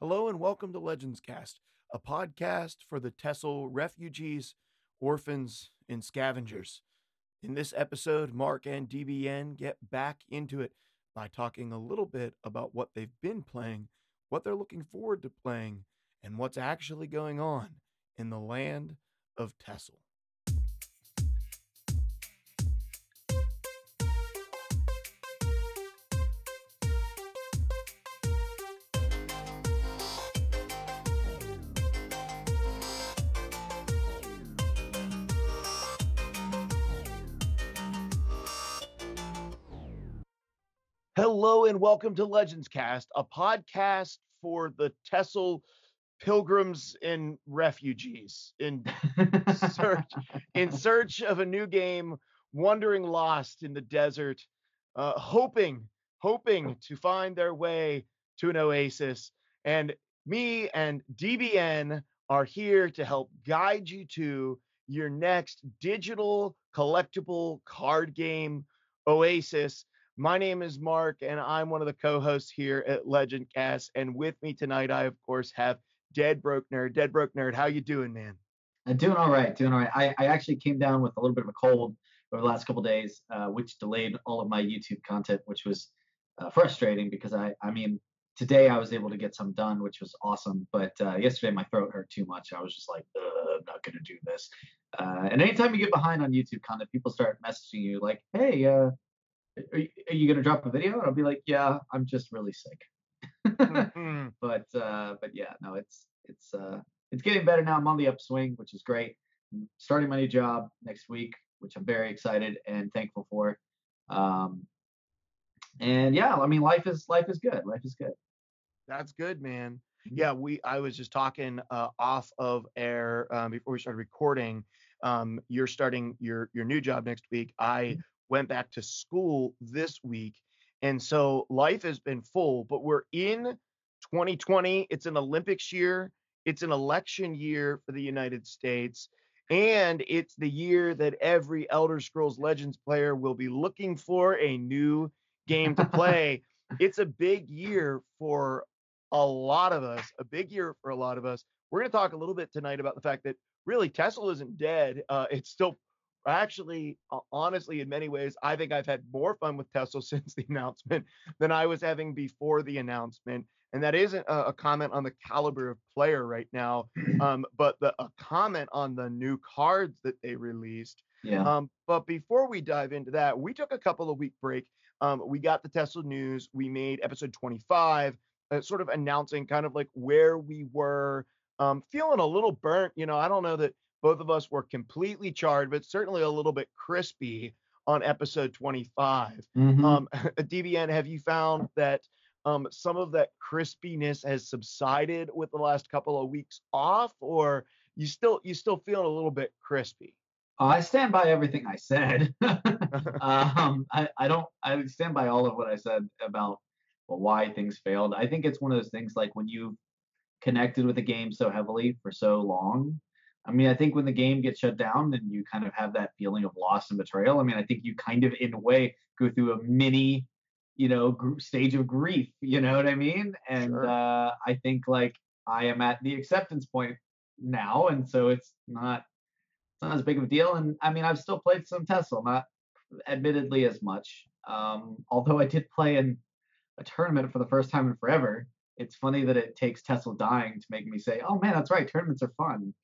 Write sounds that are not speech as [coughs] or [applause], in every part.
Hello and welcome to Legends Cast, a podcast for the Tessel refugees, orphans, and scavengers. In this episode, Mark and DBN get back into it by talking a little bit about what they've been playing, what they're looking forward to playing, and what's actually going on in the land of Tessel. And welcome to Legends Cast, a podcast for the Tessel pilgrims and refugees in search in [laughs] search of a new game, wandering lost in the desert, uh, hoping hoping to find their way to an oasis. And me and DBN are here to help guide you to your next digital collectible card game oasis my name is Mark, and I'm one of the co-hosts here at Legend Cast. And with me tonight, I of course have Dead Broke Nerd. Dead Broke Nerd, how you doing, man? I'm doing all right. Doing all right. I, I actually came down with a little bit of a cold over the last couple days, uh, which delayed all of my YouTube content, which was uh, frustrating because I, I mean, today I was able to get some done, which was awesome. But uh, yesterday my throat hurt too much. I was just like, I'm not gonna do this. Uh, and anytime you get behind on YouTube content, people start messaging you like, Hey, uh, are you, are you going to drop a video? And I'll be like, yeah, I'm just really sick. mm-hmm. [laughs] But uh, but yeah, no, it's it's uh, it's getting better now. I'm on the upswing, which is great. I'm starting my new job next week, which I'm very excited and thankful for. Um, and yeah, I mean, life is life is good. Life is good. That's good, man. Mm-hmm. Yeah, we. I was just talking uh, off of air um, before we started recording. Um, you're starting your your new job next week. I mm-hmm went back to school this week. And so life has been full, but we're in 2020. It's an Olympics year, it's an election year for the United States. And it's the year that every Elder Scrolls Legends player will be looking for a new game to play. [laughs] it's a big year for a lot of us, a big year for a lot of us. We're going to talk a little bit tonight about the fact that really TESL isn't dead. Uh, it's still actually, honestly, in many ways, I think I've had more fun with TESL [laughs] since the announcement than I was having before the announcement. And that isn't a, a comment on the caliber of player right now, [clears throat] um, but the, a comment on the new cards that they released. Yeah. Um, but before we dive into that, we took a couple of week break. Um, we got the TESL news. We made episode 25, uh, sort of announcing kind of like where we were, um, feeling a little burnt. You know, I don't know that both of us were completely charred, but certainly a little bit crispy on episode 25. Mm-hmm. Um, [laughs] DBN, have you found that um, some of that crispiness has subsided with the last couple of weeks off, or you still you still feeling a little bit crispy? I stand by everything I said. [laughs] [laughs] um, I, I don't. I stand by all of what I said about well, why things failed. I think it's one of those things like when you connected with a game so heavily for so long, I mean, I think when the game gets shut down, then you kind of have that feeling of loss and betrayal. I mean, I think you kind of, in a way, go through a mini, you know, gr- stage of grief. You know what I mean? And sure. uh, I think like I am at the acceptance point now, and so it's not it's not as big of a deal. And I mean, I've still played some Tessel, not admittedly as much. Um, although I did play in a tournament for the first time in forever. It's funny that it takes Tessel dying to make me say, "Oh man, that's right, tournaments are fun."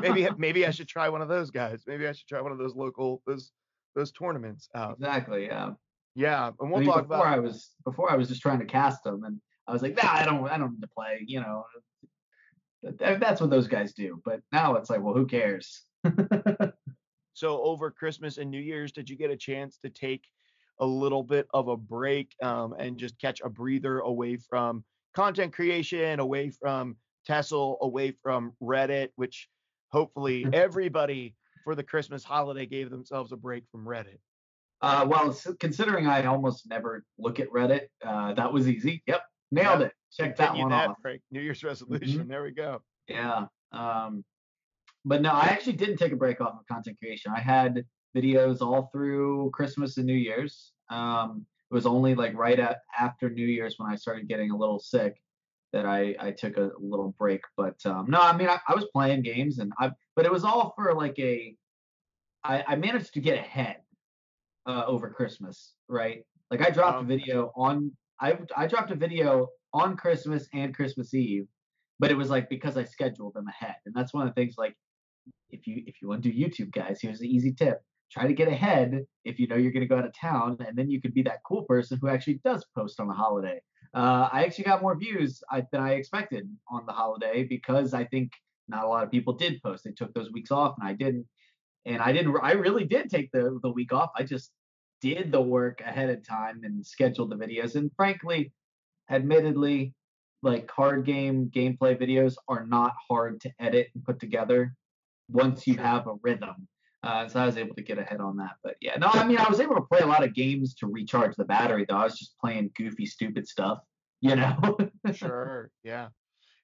Maybe [laughs] maybe I should try one of those guys. Maybe I should try one of those local those those tournaments out. Exactly. Yeah. Yeah, and we'll I mean, talk before about. I was before I was just trying to cast them, and I was like, nah, I don't I don't need to play. You know, that's what those guys do. But now it's like, well, who cares? [laughs] so over Christmas and New Year's, did you get a chance to take a little bit of a break um, and just catch a breather away from content creation, away from Tessel away from Reddit, which hopefully everybody for the Christmas holiday gave themselves a break from Reddit. Uh, well, considering I almost never look at Reddit, uh, that was easy. Yep, nailed yep. it. Check that one that off. Break. New Year's resolution. Mm-hmm. There we go. Yeah. Um, but no, I actually didn't take a break off of content creation. I had videos all through Christmas and New Year's. Um, it was only like right at after New Year's when I started getting a little sick that I I took a little break. But um, no, I mean I, I was playing games and I but it was all for like a I, I managed to get ahead uh, over Christmas, right? Like I dropped a video on I I dropped a video on Christmas and Christmas Eve, but it was like because I scheduled them ahead, and that's one of the things. Like if you if you want to do YouTube, guys, here's the easy tip: try to get ahead if you know you're going to go out of town, and then you could be that cool person who actually does post on the holiday. Uh, I actually got more views I, than I expected on the holiday because I think not a lot of people did post. They took those weeks off, and I didn't. And I didn't. I really did take the the week off. I just did the work ahead of time and scheduled the videos. And frankly, admittedly, like card game gameplay videos are not hard to edit and put together once you have a rhythm. Uh, so I was able to get ahead on that. But yeah, no, I mean, I was able to play a lot of games to recharge the battery, though. I was just playing goofy, stupid stuff, [laughs] you know? sure. Yeah.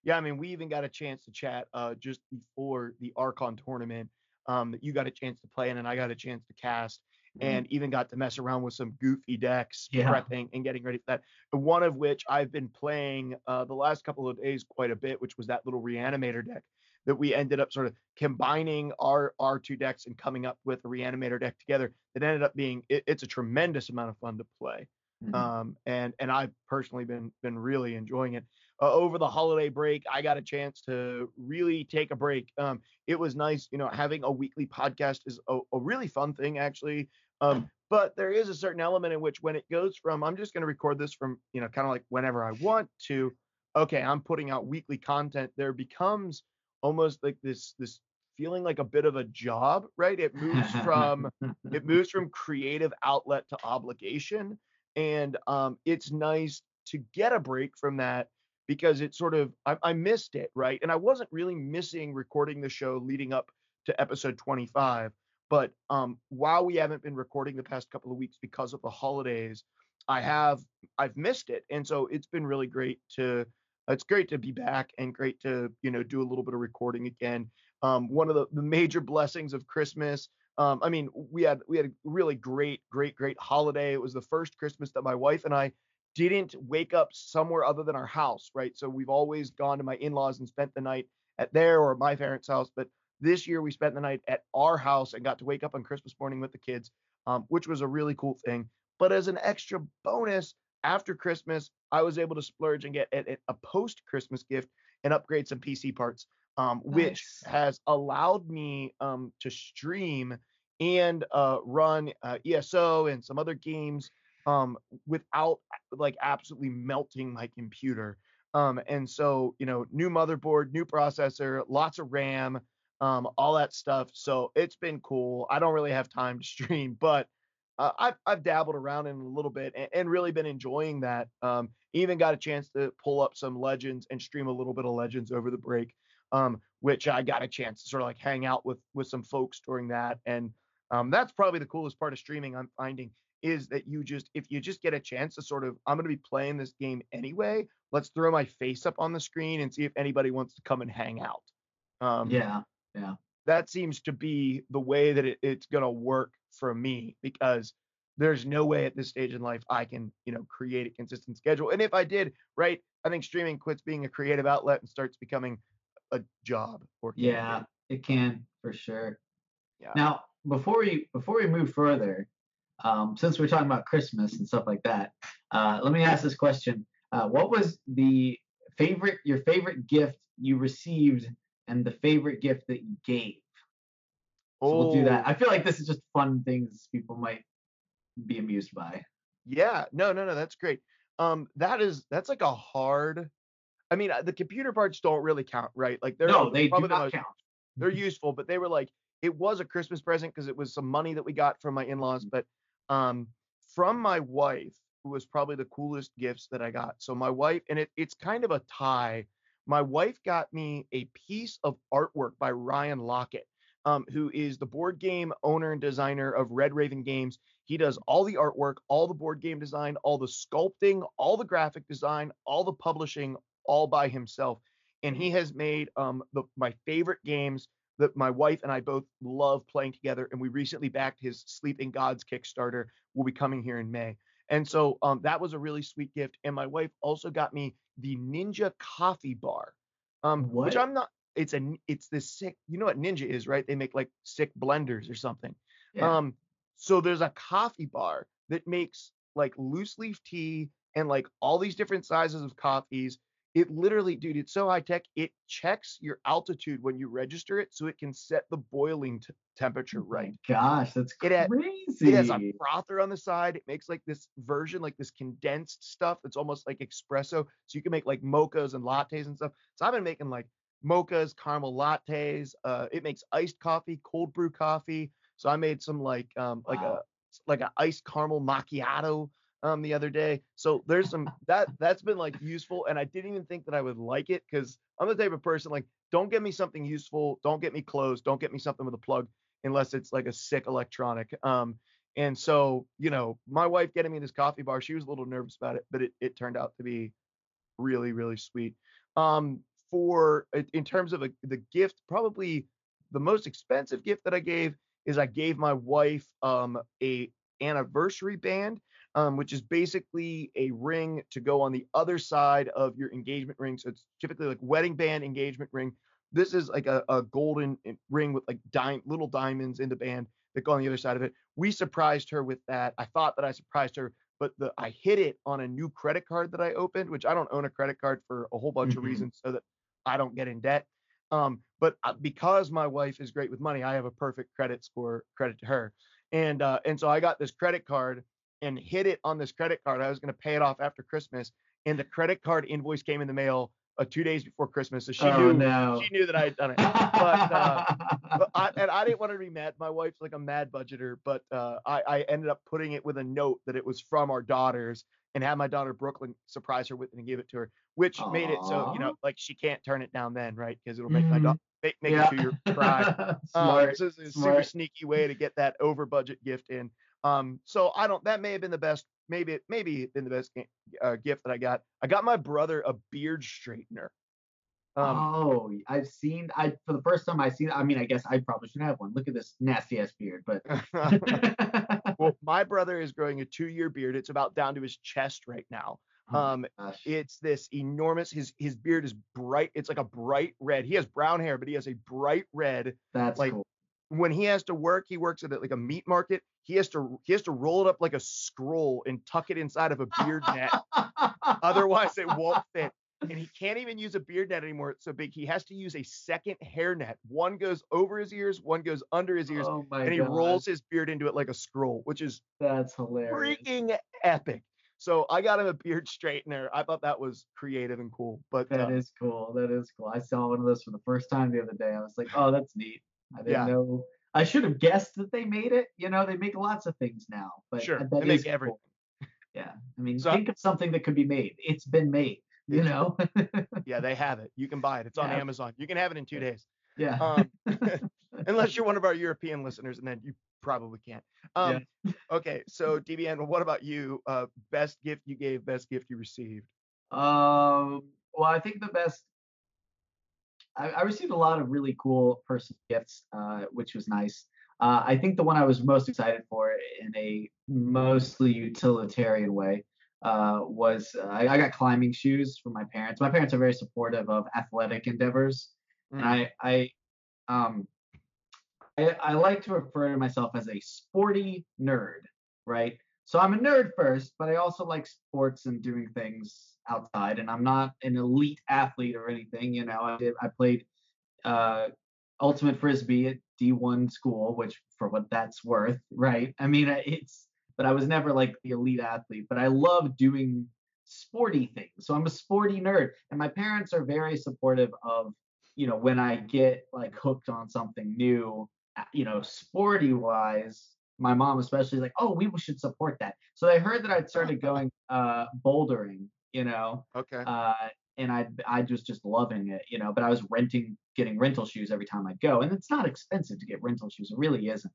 Yeah. I mean, we even got a chance to chat uh, just before the Archon tournament um, that you got a chance to play in, and I got a chance to cast. Mm-hmm. and even got to mess around with some goofy decks, yeah. prepping and getting ready for that. One of which I've been playing uh, the last couple of days quite a bit, which was that little reanimator deck that we ended up sort of combining our our two decks and coming up with a reanimator deck together. That ended up being it, it's a tremendous amount of fun to play. Mm-hmm. Um, and and I've personally been been really enjoying it. Uh, over the holiday break, I got a chance to really take a break. Um, it was nice, you know, having a weekly podcast is a, a really fun thing actually. Um, [laughs] but there is a certain element in which when it goes from I'm just going to record this from you know kind of like whenever I want to, okay, I'm putting out weekly content. There becomes almost like this this feeling like a bit of a job, right? It moves from it [laughs] moves from creative outlet to obligation and um, it's nice to get a break from that because it sort of I, I, missed it right and i wasn't really missing recording the show leading up to episode 25 but um, while we haven't been recording the past couple of weeks because of the holidays i have i've missed it and so it's been really great to it's great to be back and great to you know do a little bit of recording again um, one of the, the major blessings of christmas um, I mean, we had we had a really great, great, great holiday. It was the first Christmas that my wife and I didn't wake up somewhere other than our house, right? So we've always gone to my in-laws and spent the night at their or my parents' house, but this year we spent the night at our house and got to wake up on Christmas morning with the kids, um, which was a really cool thing. But as an extra bonus, after Christmas, I was able to splurge and get a, a post-Christmas gift and upgrade some PC parts um, nice. which has allowed me um, to stream and uh, run uh, ESO and some other games um, without like absolutely melting my computer. Um, and so, you know, new motherboard, new processor, lots of RAM, um, all that stuff. So it's been cool. I don't really have time to [laughs] stream, but uh, I've, I've dabbled around in a little bit and, and really been enjoying that. Um, even got a chance to pull up some legends and stream a little bit of legends over the break um, which I got a chance to sort of like hang out with with some folks during that. And um, that's probably the coolest part of streaming I'm finding is that you just if you just get a chance to sort of I'm going to be playing this game anyway. Let's throw my face up on the screen and see if anybody wants to come and hang out. Um, yeah, yeah. That seems to be the way that it, it's going to work for me because there's no way at this stage in life I can, you know, create a consistent schedule. And if I did, right, I think streaming quits being a creative outlet and starts becoming a job or yeah it can for sure. Yeah. Now before we before we move further um, since we're talking about christmas and stuff like that uh, let me ask this question uh, what was the favorite your favorite gift you received and the favorite gift that you gave so oh. we'll do that i feel like this is just fun things people might be amused by yeah no no no that's great um that is that's like a hard I mean, uh, the computer parts don't really count, right? Like they're no, they do not the most, count. They're useful, but they were like it was a Christmas present because it was some money that we got from my in-laws, mm. but um, from my wife, who was probably the coolest gifts that I got. So my wife, and it, it's kind of a tie. My wife got me a piece of artwork by Ryan Laukat, um, who is the board game owner and designer of Red Raven Games. He does all the artwork, all the board game design, all the sculpting, all the graphic design, all the publishing, all by himself. And he has made um, the, my favorite games that my wife and I both love playing together. And we recently backed his Sleeping Gods Kickstarter, will be coming here in May. And so um, that was a really sweet gift. And my wife also got me the Ninja Coffee Bar, um, which I'm not. It's a it's this sick. You know what Ninja is, right? They make like sick blenders or something. Yeah. Um, so there's a coffee bar that makes like loose leaf tea and like all these different sizes of coffees. It literally, dude, it's so high tech. It checks your altitude when you register it, so it can set the boiling t- temperature Oh my right. Gosh, that's It crazy. It has a frother on the side. It makes like this version, like this condensed stuff that's almost like espresso. So you can make like mochas and lattes and stuff. So I've been making like mochas, caramel lattes. Uh, it makes iced coffee, cold brew coffee. So I made some like um like Wow. a like a iced caramel macchiato um the other day. So there's [laughs] some that that's been like useful, and I didn't even think that I would like it because I'm the type of person like don't get me something useful, don't get me clothes, don't get me something with a plug unless it's like a sick electronic. Um, and so, you know, my wife getting me this coffee bar, she was a little nervous about it, but it, it turned out to be really, really sweet. Um, for in terms of a, the gift, probably the most expensive gift that I gave is I gave my wife um a anniversary band, um, which is basically a ring to go on the other side of your engagement ring. So it's typically like wedding band, engagement ring. This is like a, a golden ring with like di- little diamonds in the band that go on the other side of it. We surprised her with that. I thought that I surprised her, but the I hit it on a new credit card that I opened, which I don't own a credit card for a whole bunch of Mhm. reasons, so that I don't get in debt. Um, but uh, because my wife is great with money, I have a perfect credit score. Credit to her, and uh, and so I got this credit card and hid it on this credit card. I was going to pay it off after Christmas, and the credit card invoice came in the mail uh, two days before Christmas, so she oh knew no. she knew that I had done it. But uh, but I, and I didn't want her to be mad. My wife's like a mad budgeter, but uh, I, I ended up putting it with a note that it was from our daughters and had my daughter Brooklyn surprise her with it and give it to her, which made it so you know like she can't turn it down then, right? Because it'll make my Mhm. daughter make, make yeah. a two year cry. Um, Smart. so it's a super sneaky way to get that over budget gift in. Um, so I don't. That may have been the best. Maybe it maybe been the best uh, gift that I got. I got my brother a beard straightener. Um, oh, I've seen. I for the first time I seen. I mean, I guess I probably should have one. Look at this nasty ass beard, but. [laughs] [laughs] well, my brother is growing a two-year beard. It's about down to his chest right now. Oh Um, it's this enormous. His his beard is bright. It's like a bright red. He has brown hair, but he has a bright red. That's like, cool. When he has to work, he works at a- like a meat market. He has to he has to roll it up like a scroll and tuck it inside of a beard net. [laughs] Otherwise, it won't fit. And he can't even use a beard net anymore. It's so big. He has to use a second hair net. One goes over his ears, one goes under his ears, oh my and he gosh, rolls his beard into it like a scroll, which is That's hilarious. freaking epic. So I got him a beard straightener. I thought that was creative and cool. But That uh, is cool. That is cool. I saw one of those for the first time the other day. I was like, oh, that's neat. I didn't Yeah. know. I should have guessed that they made it. You know, they make lots of things now. But sure, they make cool. everything. Yeah. I mean, So- think of something that could be made. It's been made. You know? [laughs] Yeah, they have it. You can buy it. It's on Yeah. Amazon. You can have it in two days. yeah. Um, [laughs] [laughs] unless you're one of our European listeners, and then you probably can't. Um, Okay, so DBN, what about you? Uh, best gift you gave, best gift you received. Um, well, I think the best. I, I received a lot of really cool personal gifts, uh, which was nice. Uh, I think the one I was most excited for in a mostly utilitarian way uh, was uh, I, I got climbing shoes from my parents. My parents are very supportive of athletic endeavors, and Mm. I, I, um, I, I like to refer to myself as a sporty nerd, right? So I'm a nerd first, but I also like sports and doing things outside. And I'm not an elite athlete or anything. You know, I did I played uh, ultimate frisbee at D1 school, which for what that's worth, right? I mean, it's but I was never like the elite athlete. But I love doing sporty things. So I'm a sporty nerd, and my parents are very supportive of you know when I get like hooked on something new, you know, sporty wise my mom especially is like, oh, we should support that. So they heard that I'd started [laughs] going uh, bouldering, you know, Okay. uh, and I I was just loving it, you know. But I was renting, getting rental shoes every time I'd go, and it's not expensive to get rental shoes. It really isn't,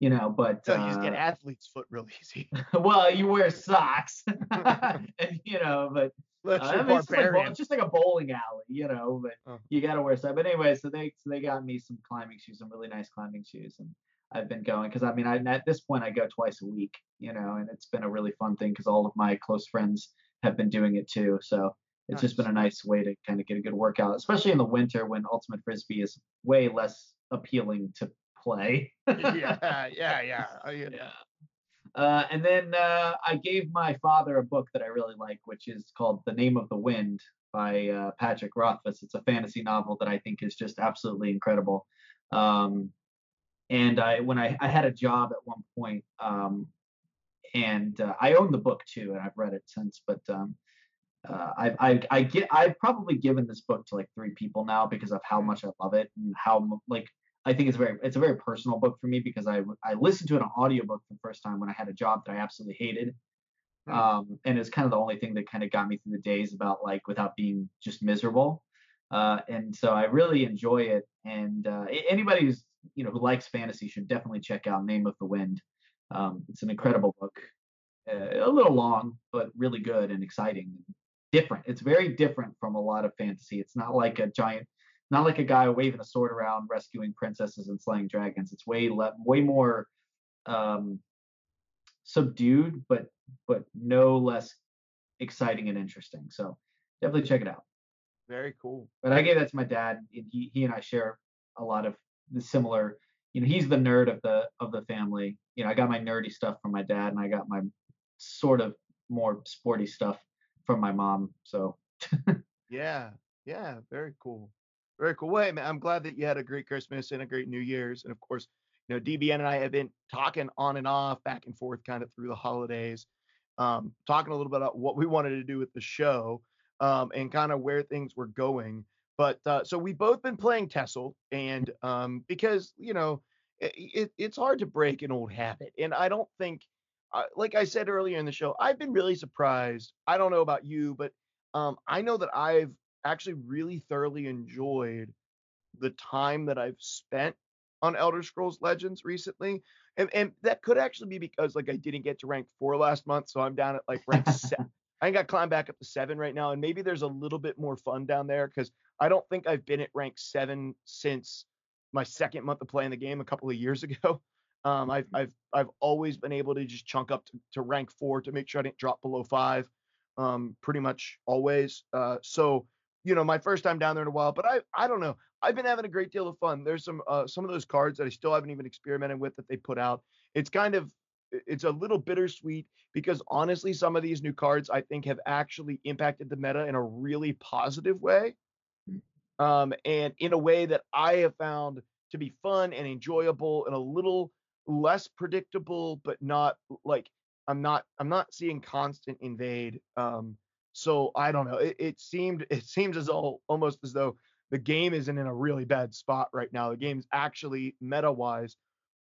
you know. But you just get uh, athlete's foot real easy. [laughs] well, you wear socks, [laughs] [laughs] and you know, but uh, I mean, it's, just like, it's just like a bowling alley, you know. But Oh. you gotta wear socks. But anyway, so they so they got me some climbing shoes, some really nice climbing shoes, and I've been going because I mean, I, at this point I go twice a week, you know, and it's been a really fun thing because all of my close friends have been doing it too. So it's just been a nice way to kind of get a good workout, especially in the winter when ultimate frisbee is way less appealing to play. [laughs] yeah, yeah, yeah. Oh, yeah. Yeah. Uh, and then uh, I gave my father a book that I really like, which is called The Name of the Wind by uh, Patrick Rothfuss. It's a fantasy novel that I think is just absolutely incredible. Um, and I, when I, I had a job at one point, um, and uh, I own the book too, and I've read it since. But um, uh, I, I, I get, I've probably given this book to like three people now because of how much I love it and how like I think it's very it's a very personal book for me because I I listened to on audiobook for the first time when I had a job that I absolutely hated. Hmm. Um, and it's kind of the only thing that kind of got me through the days about like without being just miserable. Uh, and so I really enjoy it. And uh, anybody who's you know who likes fantasy should definitely check out Name of the Wind. Um, it's an incredible book, uh, a little long but really good and exciting, different. It's very different from a lot of fantasy. It's not like a giant not like a guy waving a sword around rescuing princesses and slaying dragons. It's way le- way more um, subdued, but but no less exciting and interesting. So definitely check it out. Very cool. But I gave that to my dad, and he he and I share a lot of the similar. You know, he's the nerd of the of the family. You know, I got my nerdy stuff from my dad, and I got my sort of more sporty stuff from my mom. So. [laughs] yeah, yeah, very cool. Very cool. Hey, man, I'm glad that you had a great Christmas and a great New Year's. And of course, you know, DBN and I have been talking on and off, back and forth, kind of through the holidays, um, talking a little bit about what we wanted to do with the show um, and kind of where things were going. But uh, so we've both been playing TESL, and um, because you know, it, it, it's hard to break an old habit, and I don't think, uh, like I said earlier in the show, I've been really surprised. I don't know about you, but um, I know that I've actually really thoroughly enjoyed the time that I've spent on Elder Scrolls Legends recently. And, and that could actually be because like I didn't get to rank four last month, so I'm down at like rank seven. [laughs] I got climbed back up to seven right now, and maybe there's a little bit more fun down there because I don't think I've been at rank seven since my second month of playing the game a couple of years [laughs] ago. Um, I've I've I've always been able to just chunk up to, to rank four to make sure I didn't drop below five. Um, pretty much always. Uh, so you know, my first time down there in a while, but I I don't know. I've been having a great deal of fun. There's some uh, some of those cards that I still haven't even experimented with that they put out. It's kind of it's a little bittersweet because honestly, some of these new cards I think have actually impacted the meta in a really positive way, um, and in a way that I have found to be fun and enjoyable and a little less predictable, but not like I'm not I'm not seeing constant invade. Um, so I don't know. It, it seemed [laughs] it seems as though almost as though the game isn't in a really bad spot right now. The game's actually meta wise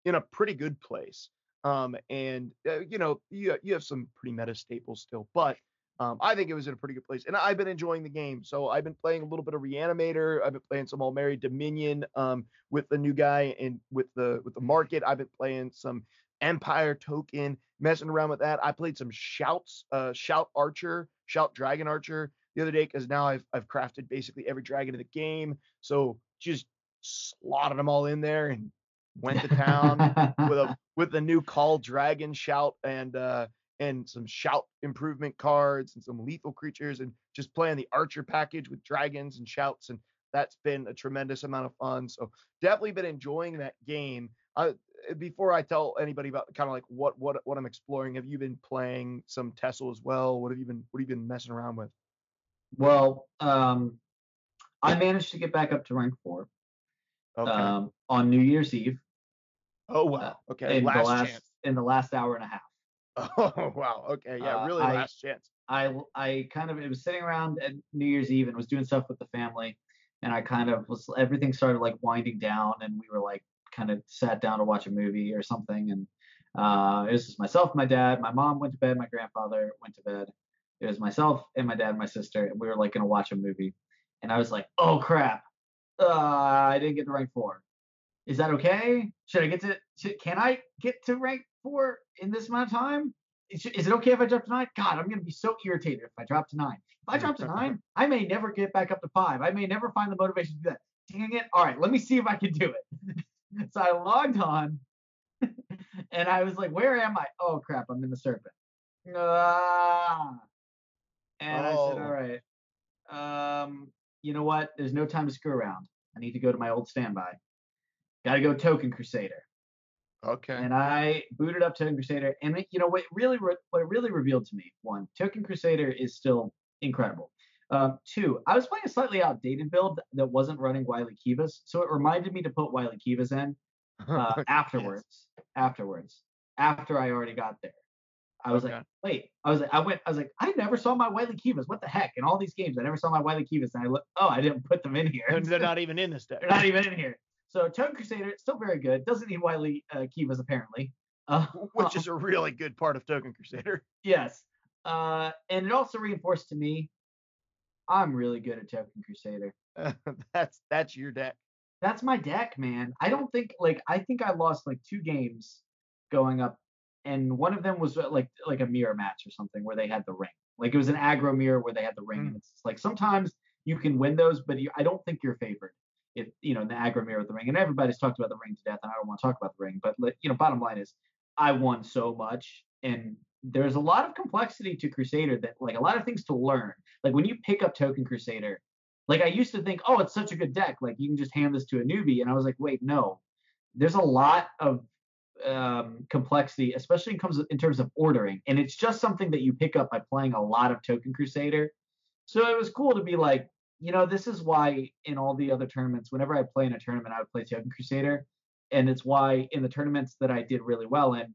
in a pretty good place. Um, and uh, you know you you have some pretty meta staples still, but um, I think it was in a pretty good place. And I've been enjoying the game. So I've been playing a little bit of Reanimator. I've been playing some Aldmeri Dominion um, with the new guy and with the with the market. I've been playing some Empire token, messing around with that. I played some shouts, uh, shout archer, shout dragon archer the other day because now I've I've crafted basically every dragon in the game. So just slotted them all in there and went to town with a [laughs] with the new call dragon shout and uh and some shout improvement cards and some lethal creatures and just playing the archer package with dragons and shouts and that's been a tremendous amount of fun. So definitely been enjoying that game. Uh, before I tell anybody about kind of like what what what I'm exploring, have you been playing some TESL as well? What have you been what have you been messing around with? Well, um, I managed to get back up to rank four. Okay. Um, on New Year's Eve. Oh wow. Uh, okay. In last the last chance. in the last hour and a half. [laughs] Oh wow. Okay. Yeah. Uh, really uh, last chance. I I kind of it was sitting around at New Year's Eve and was doing stuff with the family, and I kind of was everything started like winding down, and we were like kind of sat down to watch a movie or something. And uh, it was just myself, my dad, my mom went to bed, my grandfather went to bed. It was myself and my dad and my sister, and we were like gonna watch a movie. And I was like, oh crap, uh, I didn't get to rank four. Is that okay? Should I get to? Should, can I get to rank four in this amount of time? Is, is it okay if I drop to nine? God, I'm gonna be so irritated if I drop to nine. If I drop to nine, [laughs] I may never get back up to five. I may never find the motivation to do that. Dang it! All right, let me see if I can do it. [laughs] so I logged on [laughs] and I was like, where am I? Oh crap, I'm in the serpent. Ah. And oh. I said, all oh. um, you know what? There's no time to screw around. I need to go to my old standby. Got to go Token Crusader. Okay. And I booted up Token Crusader, and it, you know what really re- what it really revealed to me: one, Token Crusader is still incredible. Um, two, I was playing a slightly outdated build that wasn't running Wily Kivas, so it reminded me to put Wily Kivas in [laughs] uh, afterwards. Yes. Afterwards, after I already got there, I was okay. like, wait. I was like, I went. I was like, I never saw my Wily Kivas. What the heck? In all these games, I never saw my Wily Kivas, and I look. Oh, I didn't put them in here. And they're [laughs] not even in this deck. they're not even in here. So Token Crusader, still very good. Doesn't need Wily uh, Kivas apparently. Uh, [laughs] Which is a really good part of Token Crusader. Yes. Uh, and it also reinforced to me, I'm really good at Token Crusader. [laughs] that's that's your deck. That's my deck, man. I don't think like I think I lost like two games going up, and one of them was uh, like like a mirror match or something where they had the ring. Like it was an aggro mirror where they had the ring, mm. and it's like sometimes you can win those, but you, I don't think you're favored if you know in the aggro mirror with the ring. And everybody's talked about the ring to death, and I don't want to talk about the ring, but you know, bottom line is I won so much, and there's a lot of complexity to Crusader that like a lot of things to learn. Like when you pick up Token Crusader, like I used to think, oh, it's such a good deck, like you can just hand this to a newbie, and I was like, wait, no, there's a lot of um, complexity, especially in comes in terms of ordering, and it's just something that you pick up by playing a lot of Token Crusader. So it was cool to be like, you know, this is why in all the other tournaments, whenever I play in a tournament, I would play Token Crusader. And it's why in the tournaments that I did really well in,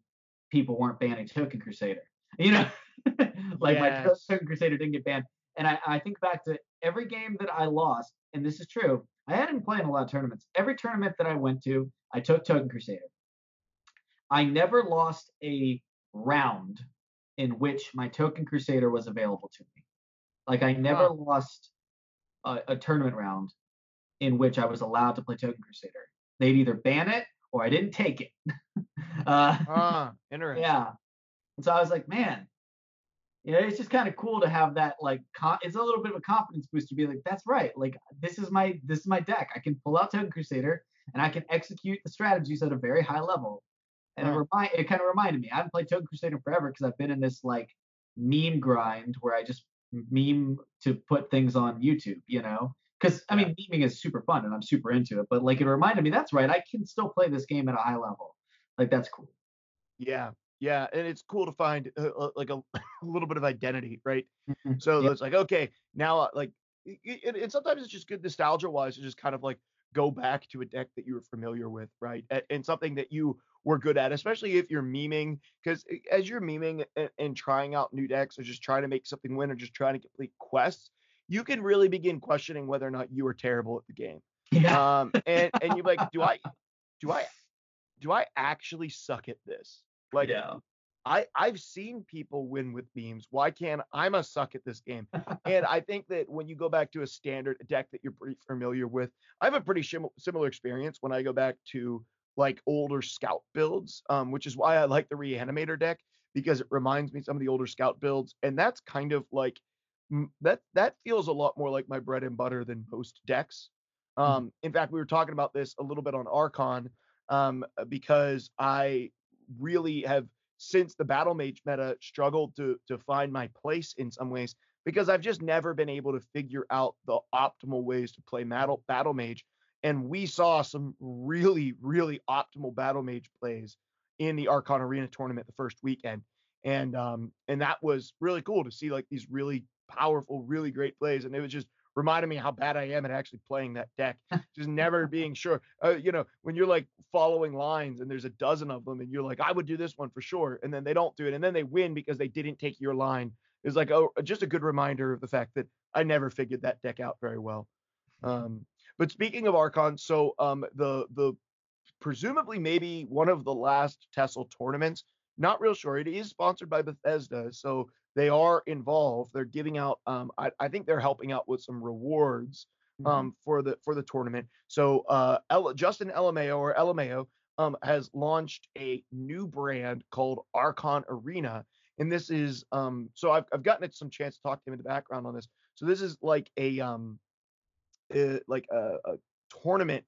people weren't banning Token Crusader. You know, [laughs] like yes. my Token Crusader didn't get banned. And I, I think back to every game that I lost, and this is true. I hadn't played in a lot of tournaments. Every tournament that I went to, I took Token Crusader. I never lost a round in which my Token Crusader was available to me. Like I never lost a, a tournament round in which I was allowed to play Token Crusader. They'd either ban it or I didn't take it. [laughs] uh, ah, [laughs] interesting. Yeah. And so I was like, man, you know, it's just kind of cool to have that like it's a little bit of a confidence boost to be like, that's right. Like this is my this is my deck. I can pull out Token Crusader and I can execute the strategies at a very high level. And it remind it kind of reminded me. I haven't played Token Crusader forever because I've been in this like meme grind where I just meme to put things on YouTube, you know? Because I mean, memeing is super fun and I'm super into it. But like, it reminded me that's right. I can still play this game at a high level. Like that's cool. Yeah, yeah, and it's cool to find uh, uh like a, a, [laughs] little bit of identity, right? Mm-hmm. So it's like okay, now uh, like, it, and sometimes it's just good nostalgia wise to just kind of like go back to a deck that you were familiar with, right? And, something that you were good at, especially if you're memeing, because eh, as you're memeing and, and, trying out new decks or just trying to make something win or just trying to complete quests, you can really begin questioning whether or not you are terrible at the game. Yeah. Um, and and you're like, do I, do I, [laughs] do I actually suck at this? Like, yeah. I I've seen people win with beams. Why can't I'm a suck at this game? and [laughs] I think that when you go back to a standard deck that you're pretty familiar with, I have a pretty shim- similar experience when I go back to like older scout builds, um, which is why I like the reanimator deck because it reminds me some of the older scout builds, and that's kind of like that that feels a lot more like my bread and butter than most decks. Mm-hmm. Um, in fact, we were talking about this a little bit on Archon um, because I really have since the battle mage meta struggled to to find my place in some ways because I've just never been able to figure out the optimal ways to play battle battle mage and we saw some really, really optimal battle mage plays in the Archon Arena tournament the first weekend. And um, and that was really cool to see like these really powerful, really great plays. And it was just reminded me how bad I am at actually playing that deck. [laughs] just never being sure. Uh, you know, when you're like following lines and there's a dozen of them and you're like, I would do this one for sure. And then they don't do it. And then they win because they didn't take your line. It's like, oh, just a good reminder of the fact that I never figured that deck out very well. Um, but speaking of Archon, so um, the the presumably maybe one of the last TESL tournaments. Not real sure. It is sponsored by Bethesda, so they are involved. They're giving out. Um, I, I think they're helping out with some rewards mm-hmm. um, mm-hmm. for the for the tournament. So uh, El, Justin LMAO or LMAO um, has launched a new brand called Archon Arena, and this is um. So I've I've gotten some chance to talk to him in the background on this. So this is like a um uh, like a, a tournament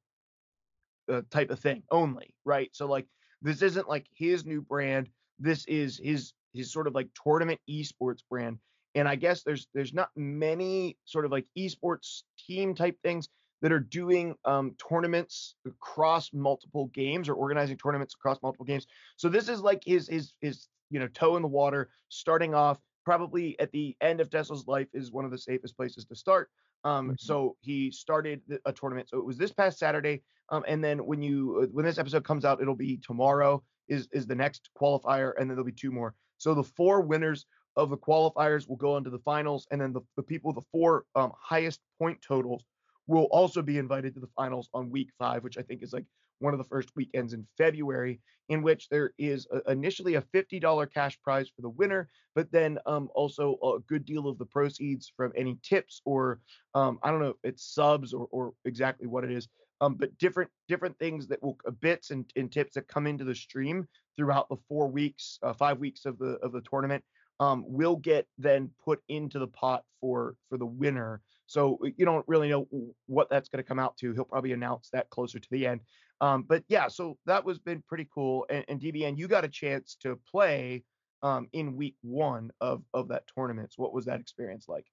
uh, type of thing only, right? So like this isn't like his new brand. This is his his sort of like tournament esports brand, and I guess there's there's not many sort of like esports team type things that are doing um, tournaments across multiple games or organizing tournaments across multiple games. So this is like his his his you know toe in the water, starting off probably at the end of TESL's life is one of the safest places to start. Um, mm-hmm. So he started a tournament. So it was this past Saturday. Um, and then when you uh, when this episode comes out, it'll be tomorrow is is the next qualifier, and then there'll be two more. So the four winners of the qualifiers will go on to the finals, and then the, the people with the four um, highest point totals will also be invited to the finals on week five, which I think is like one of the first weekends in February, in which there is a, initially a $50 cash prize for the winner, but then um, also a good deal of the proceeds from any tips or um, I don't know if it's subs or, or exactly what it is, um, but different different things that will uh, bits and, and tips that come into the stream throughout the four weeks, uh, five weeks of the of the tournament um, will get then put into the pot for for the winner. So you don't really know what that's going to come out to. He'll probably announce that closer to the end. Um, but yeah, so that was been pretty cool. And, and DBN, you got a chance to play um, in week one of of that tournament. So what was that experience like?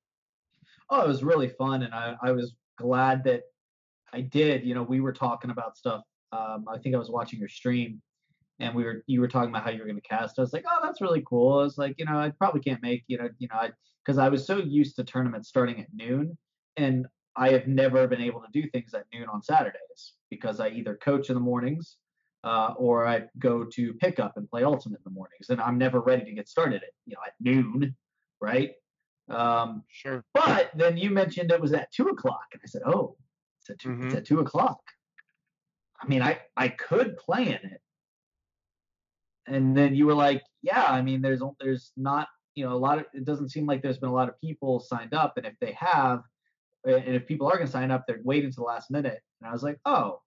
Oh, it was really fun, and I, I was glad that I did. You know, we were talking about stuff. Um, I think I was watching your stream, and we were you were talking about how you were going to cast. I was like, oh, that's really cool. I was like, you know, I probably can't make you know, you know, because I, I was so used to tournaments starting at noon, and I have never been able to do things at noon on Saturdays because I either coach in the mornings uh, or I go to pickup and play ultimate in the mornings, and I'm never ready to get started at you know at noon, right? Um, sure. But then you mentioned it was at two o'clock, and I said, oh, it's at 2 mm-hmm. It's at two o'clock. I mean, I I could play in it, and then you were like, yeah, I mean, there's there's not you know a lot of it doesn't seem like there's been a lot of people signed up, and if they have, and if people are going to sign up, they're waiting to the last minute. And I was like, oh,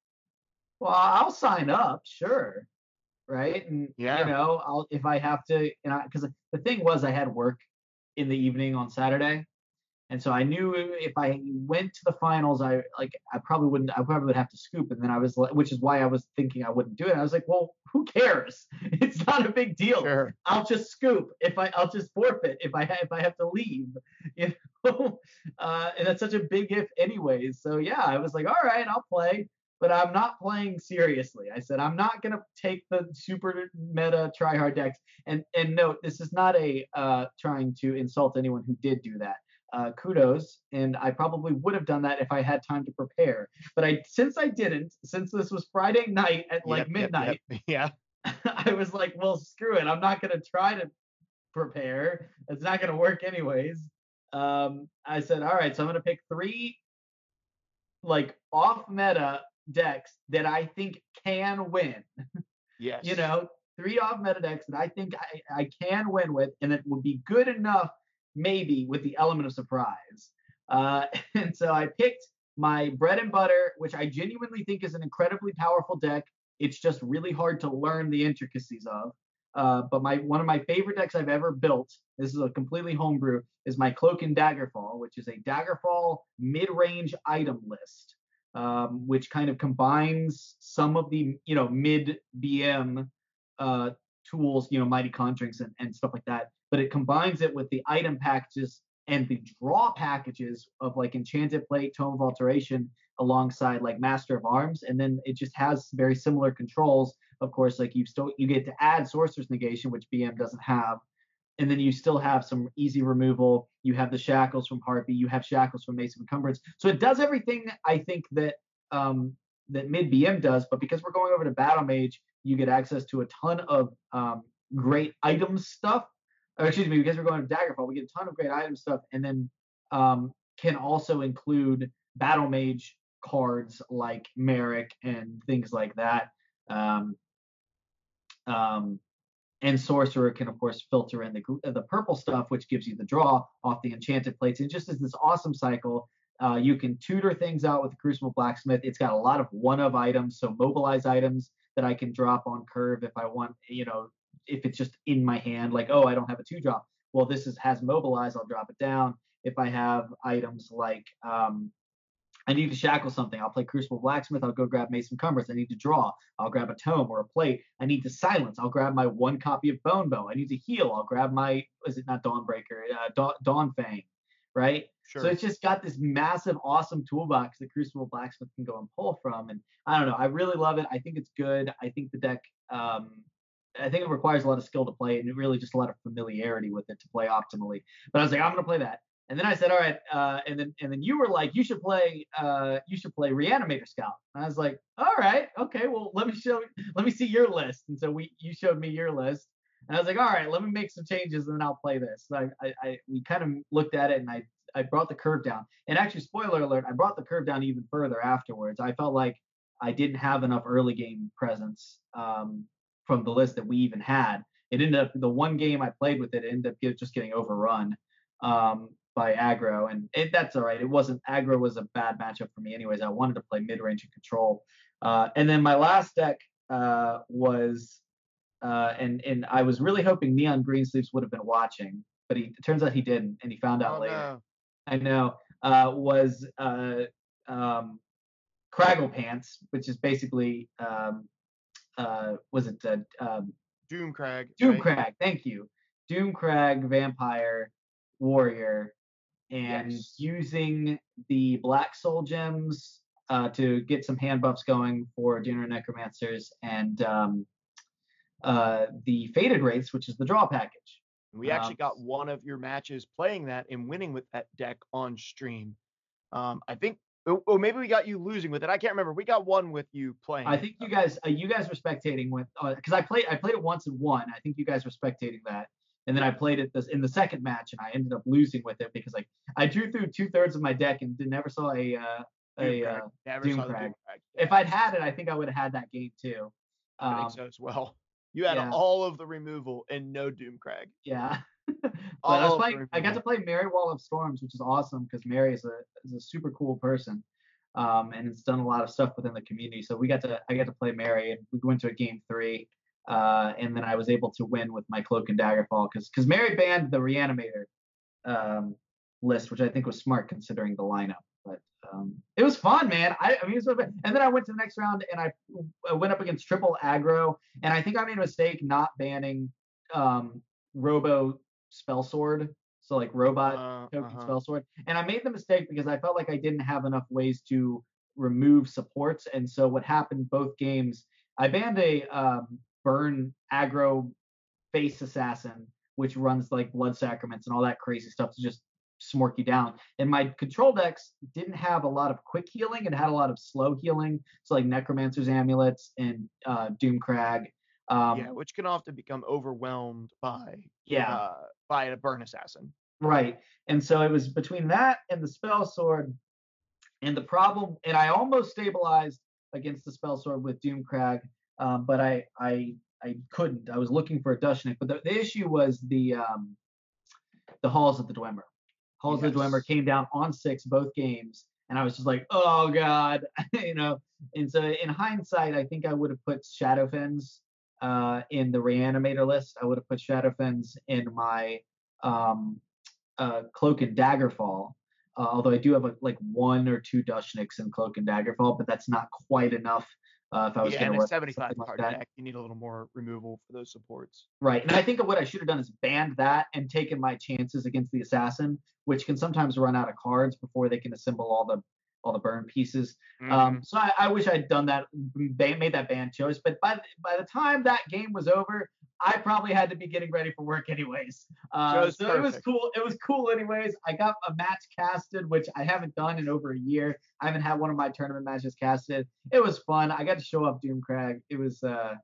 well, I'll sign up, sure, right? And yeah. you know, I'll if I have to, and I because the thing was I had work in the evening on Saturday, and so I knew if I went to the finals, I like I probably wouldn't. I probably would have to scoop. And then I was like, which is why I was thinking I wouldn't do it. I was like, well, who cares? [laughs] It's not a big deal. Sure. I'll just scoop if I. I'll just forfeit if I if I have to leave. [laughs] You know, uh, and that's such a big if, anyways. So yeah, I was like, all right, I'll play. But I'm not playing seriously. I said I'm not gonna take the super meta try hard decks. And and note, this is not a uh, trying to insult anyone who did do that uh, kudos. And I probably would have done that if I had time to prepare. But I, since I didn't, since this was Friday night at like yep, midnight, yep, yep. [laughs] yeah, [laughs] I was like, well, screw it. I'm not gonna try to prepare. It's not gonna work anyways. Um, I said, all right, so I'm gonna pick three like off meta decks that I think can win. Yes. you know, three off meta decks that I think I, I can win with, and it would be good enough maybe with the element of surprise. Uh, [laughs] and so I picked my bread and butter, which I genuinely think is an incredibly powerful deck. It's just really hard to learn the intricacies of. Uh, but my one of my favorite decks I've ever built, this is a completely homebrew, is my Cloak and Daggerfall, which is a Daggerfall mid-range item list, um, which kind of combines some of the you know mid BM uh, tools, you know, Mighty Conjurings and, and stuff like that, but it combines it with the item packages and the draw packages of like Enchanted Plate, Tome of Alteration, alongside like Master of Arms, and then it just has very similar controls. Of course, like you still you get to add Sorcerer's Negation, which BM doesn't have, and then you still have some easy removal. You have the shackles from Harpy, you have shackles from Mace of Encumbrance. So it does everything I think that um, that mid BM does, but because we're going over to Battle Mage, you get access to a ton of um, great item stuff or excuse me, because we're going to Daggerfall, we get a ton of great item stuff, and then um, can also include Battle Mage cards like Merrick and things like that. Um, um, and Sorcerer can, of course, filter in the the purple stuff, which gives you the draw off the enchanted plates. It just is this awesome cycle. Uh, you can tutor things out with the Crucible Blacksmith. It's got a lot of one of items, so mobilize items that I can drop on curve if I want, you know, if it's just in my hand, like, oh, I don't have a two drop. Well, this is has mobilized. I'll drop it down. If I have items like um, I need to shackle something. I'll play Crucible Blacksmith. I'll go grab Mace of Encumbrance. I need to draw. I'll grab a tome or a plate. I need to silence. I'll grab my one copy of Bone Bow. I need to heal. I'll grab my, is it not Dawnbreaker? Uh, Dawn, Dawnfang, right? Sure. So it's just got this massive, awesome toolbox that Crucible Blacksmith can go and pull from. And I don't know. I really love it. I think it's good. I think the deck, um, I think it requires a lot of skill to play and really just a lot of familiarity with it to play optimally. But I was like, I'm to play that. And then I said, all right. Uh, and then and then you were like, you should play uh, you should play Reanimator Scout. And I was like, all right, okay, well let me show let me see your list. And so we you showed me your list. And I was like, all right, let me make some changes and then I'll play this. So I, I, I we kind of looked at it and I I brought the curve down. And actually, spoiler alert, I brought the curve down even further afterwards. I felt like I didn't have enough early game presence um, from the list that we even had. It ended up the one game I played with it, it ended up just getting overrun. Um, by aggro, and it, that's all right. It wasn't aggro was a bad matchup for me, anyways. I wanted to play mid range and control, uh, and then my last deck uh, was, uh, and and I was really hoping Neon Greensleeves would have been watching, but he it turns out he didn't, and he found out Oh, later. no. I know uh, was uh, um, Craggle Pants, which is basically um, uh, was it uh, um, Doomcrag. Doom right? Thank you. Doomcrag Vampire Warrior and Yes. using the Black Soul gems uh, to get some hand buffs going for Dinner Necromancers and um, uh, the Faded Wraiths, which is the draw package. We actually Um, got one of your matches playing that and winning with that deck on stream. Um, I think, oh, oh, maybe we got you losing with it. I can't remember. We got one with you playing. I think you guys, uh, you guys were spectating with, because I played, I played it once and won. I think you guys were spectating that, and then I played it this in the second match, and I ended up losing with it because like I drew through two thirds of my deck and did, never saw a uh, a. Doomcrag. Uh, Never saw the Doomcrag. Doomcrag. if I'd had it, I think I would have had that game too. I Um, think so as well. You had yeah. all of the removal and no Doomcrag. Yeah. [laughs] but I was playing. I got to play Mary Wall of Storms, which is awesome because Mary is a is a super cool person, um, and it's done a lot of stuff within the community. So we got to I got to play Mary, and we went to a game three, uh, and then I was able to win with my Cloak and Daggerfall because because Mary banned the Reanimator um, list, which I think was smart considering the lineup. But um, it was fun, man. I, I mean, so. And then I went to the next round and I, I went up against triple aggro, and I think I made a mistake not banning um, Robo Spell Sword. So like robot Uh, token uh-huh. spell sword. And I made the mistake because I felt like I didn't have enough ways to remove supports. And so what happened both games, I banned a um, burn aggro face assassin, which runs like blood sacraments and all that crazy stuff to just smork you down. And my control decks didn't have a lot of quick healing and had a lot of slow healing. So like necromancer's amulets and uh, doomcrag. Um, yeah, which can often become overwhelmed by yeah. uh, by a burn assassin. Right. And so it was between that and the spell sword. And the problem, and I almost stabilized against the spell sword with Doomcrag, um, but I I I couldn't. I was looking for a Dushnik, but the, the issue was the um, the Halls of the Dwemer. Halls of the Dwemer came down on six both games, and I was just like, oh god, [laughs] you know. And so in hindsight, I think I would have put Shadowfens uh, in the Reanimator list. I would have put Shadowfens in my um, uh, Cloak and Daggerfall. Uh, although I do have like, like one or two Dushniks in Cloak and Daggerfall, but that's not quite enough. Uh, if I was Yeah, going and to a 75 something like deck, you need a little more removal for those supports. Right. And I think what I should have done is banned that and taken my chances against the assassin, which can sometimes run out of cards before they can assemble all the all the burn pieces. Mm-hmm. Um, so I, I wish I'd done that, made that band choice. But by the, by the time that game was over, I probably had to be getting ready for work anyways. Uh, so it was cool. It was cool anyways. I got a match casted, which I haven't done in over a year. I haven't had one of my tournament matches casted. It was fun. I got to show up Doomcrag. It was. Uh,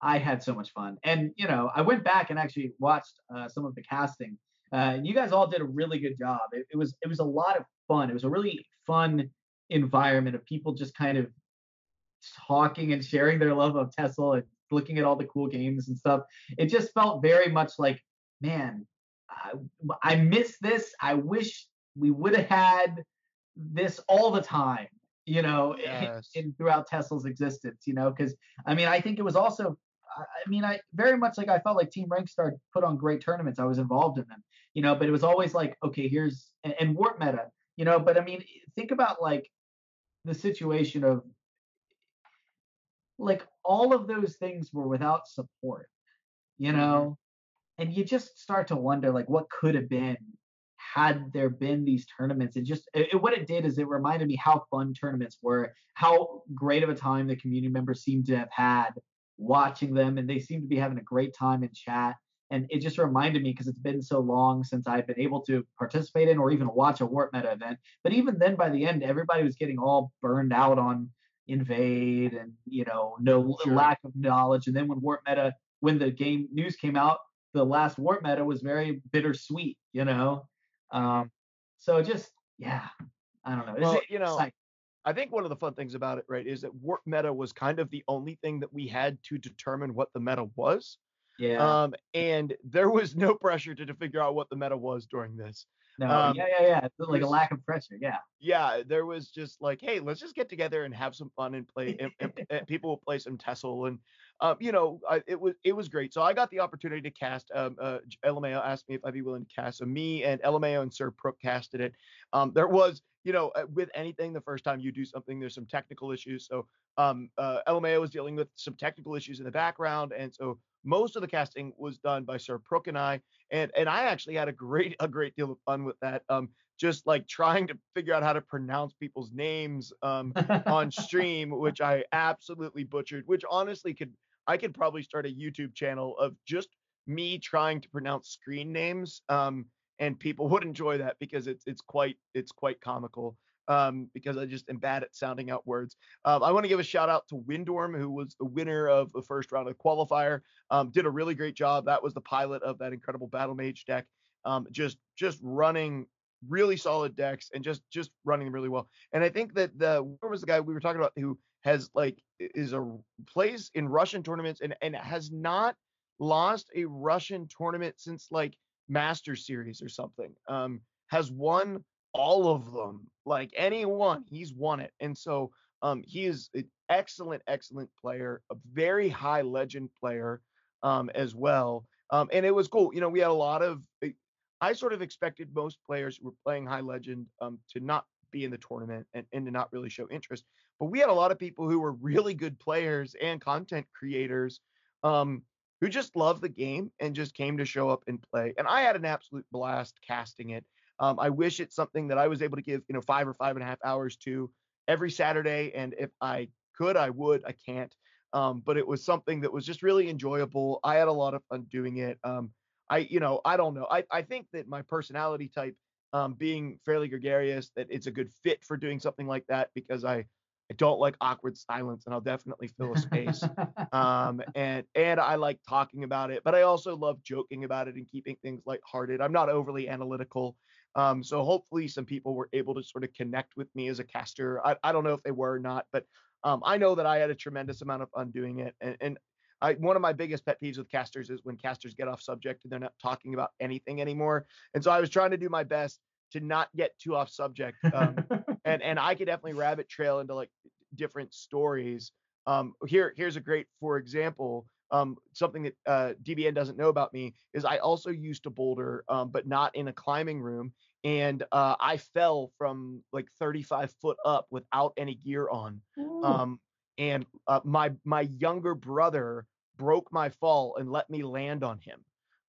I had so much fun, and you know, I went back and actually watched uh, some of the casting. Uh, and you guys all did a really good job. It, it was it was a lot of fun. It was a really fun environment of people just kind of talking and sharing their love of TESL and looking at all the cool games and stuff. It just felt very much like, man, I, I miss this. I wish we would have had this all the time, you know, in- Yes. in, throughout TESL's existence, you know, because I mean, I think it was also, I I mean, I very much like I felt like Team Rankstar put on great tournaments. I was involved in them, you know, but it was always like, okay, here's and, and Warp Meta. You know, but I mean, think about like the situation of like all of those things were without support, you Mm-hmm. know, and you just start to wonder like what could have been had there been these tournaments. It just it, it- what it did is it reminded me how fun tournaments were, how great of a time the community members seemed to have had watching them, and they seemed to be having a great time in chat. And it just reminded me because it's been so long since I've been able to participate in or even watch a Warp Meta event. But even then, by the end, everybody was getting all burned out on invade and you know no Sure. lack of knowledge. And then when Warp Meta, when the game news came out, the last Warp Meta was very bittersweet. You know, um, so just yeah, I don't know. It's Well, you know, exciting. I think one of the fun things about it, right, is that warp meta was kind of the only thing that we had to determine what the meta was. Yeah, Um, and there was no pressure to, to figure out what the meta was during this. no, um, yeah, yeah, yeah. It's like a lack of pressure. Yeah, Yeah, there was just like, hey, let's just get together and have some fun and play. And, and, [laughs] and people will play some TESL, and um, you know, I, it was it was great. So I got the opportunity to cast. Um, uh, Elemayo asked me if I'd be willing to cast. So me and Elemayo and Sir Prook casted it. Um, there was, you know, uh, with anything, the first time you do something, there's some technical issues. So um, uh, Elemayo was dealing with some technical issues in the background, and so most of the casting was done by Sir Prook and I, and and I actually had a great [laughs] a great deal of fun with that. Um, just like trying to figure out how to pronounce people's names um, on stream, [laughs] which I absolutely butchered. Which honestly could I could probably start a YouTube channel of just me trying to pronounce screen names, um, and people [laughs] would enjoy that because it's it's quite it's quite comical. Um, because I just am bad at sounding out words. Um, I want to give a shout out to Windorm, who was the winner of the first round of the qualifier. Um, did a really great job. That was the pilot of that incredible Battle Mage deck. Um, just just running really solid decks and just just running them really well. And I think that the where was the guy we were talking about who has like is a plays in Russian tournaments and and has not lost a Russian tournament since like Master Series or something. Um, has won all of them. Like any one, he's won it. And so um, he is an excellent, excellent player, a very high legend player um, as well. Um, and it was cool. You know, we had a lot of. I sort of expected most players who were playing high legend um, to not be in the tournament and, and to not really show interest. But we had a lot of people who were really good players and content creators um, who just love the game and just came to show up and play. And I had an absolute blast casting it. Um, I wish it's something that I was able to give, you know, five or five and a half hours to every Saturday. And if I could, I would. I can't. Um, but it was something that was just really enjoyable. I had a lot of fun doing it. Um, I, you know, I don't know. I, I think that my personality type, um, being fairly gregarious, that it's a good fit for doing something like that because I, I don't like awkward silence, and I'll definitely fill a space. [laughs] um, and and I like talking about it, but I also love joking about it and keeping things lighthearted. I'm not overly analytical. Um, so hopefully some people were able to sort of connect with me as a caster. I, I don't know if they were or not, but um, I know that I had a tremendous amount of fun doing it. And, and I, one of my biggest pet peeves with casters is when casters get off subject and they're not talking about anything anymore. And so I was trying to do my best to not get too off subject. Um, and and I could definitely rabbit trail into like different stories. Um, here here's a great, for example, um, something that uh, DBN doesn't know about me is I also used to boulder, um, but not in a climbing room, and uh, I fell from like 35 foot up without any gear on. Ooh. Um, and uh, my my younger brother broke my fall and let me land on him.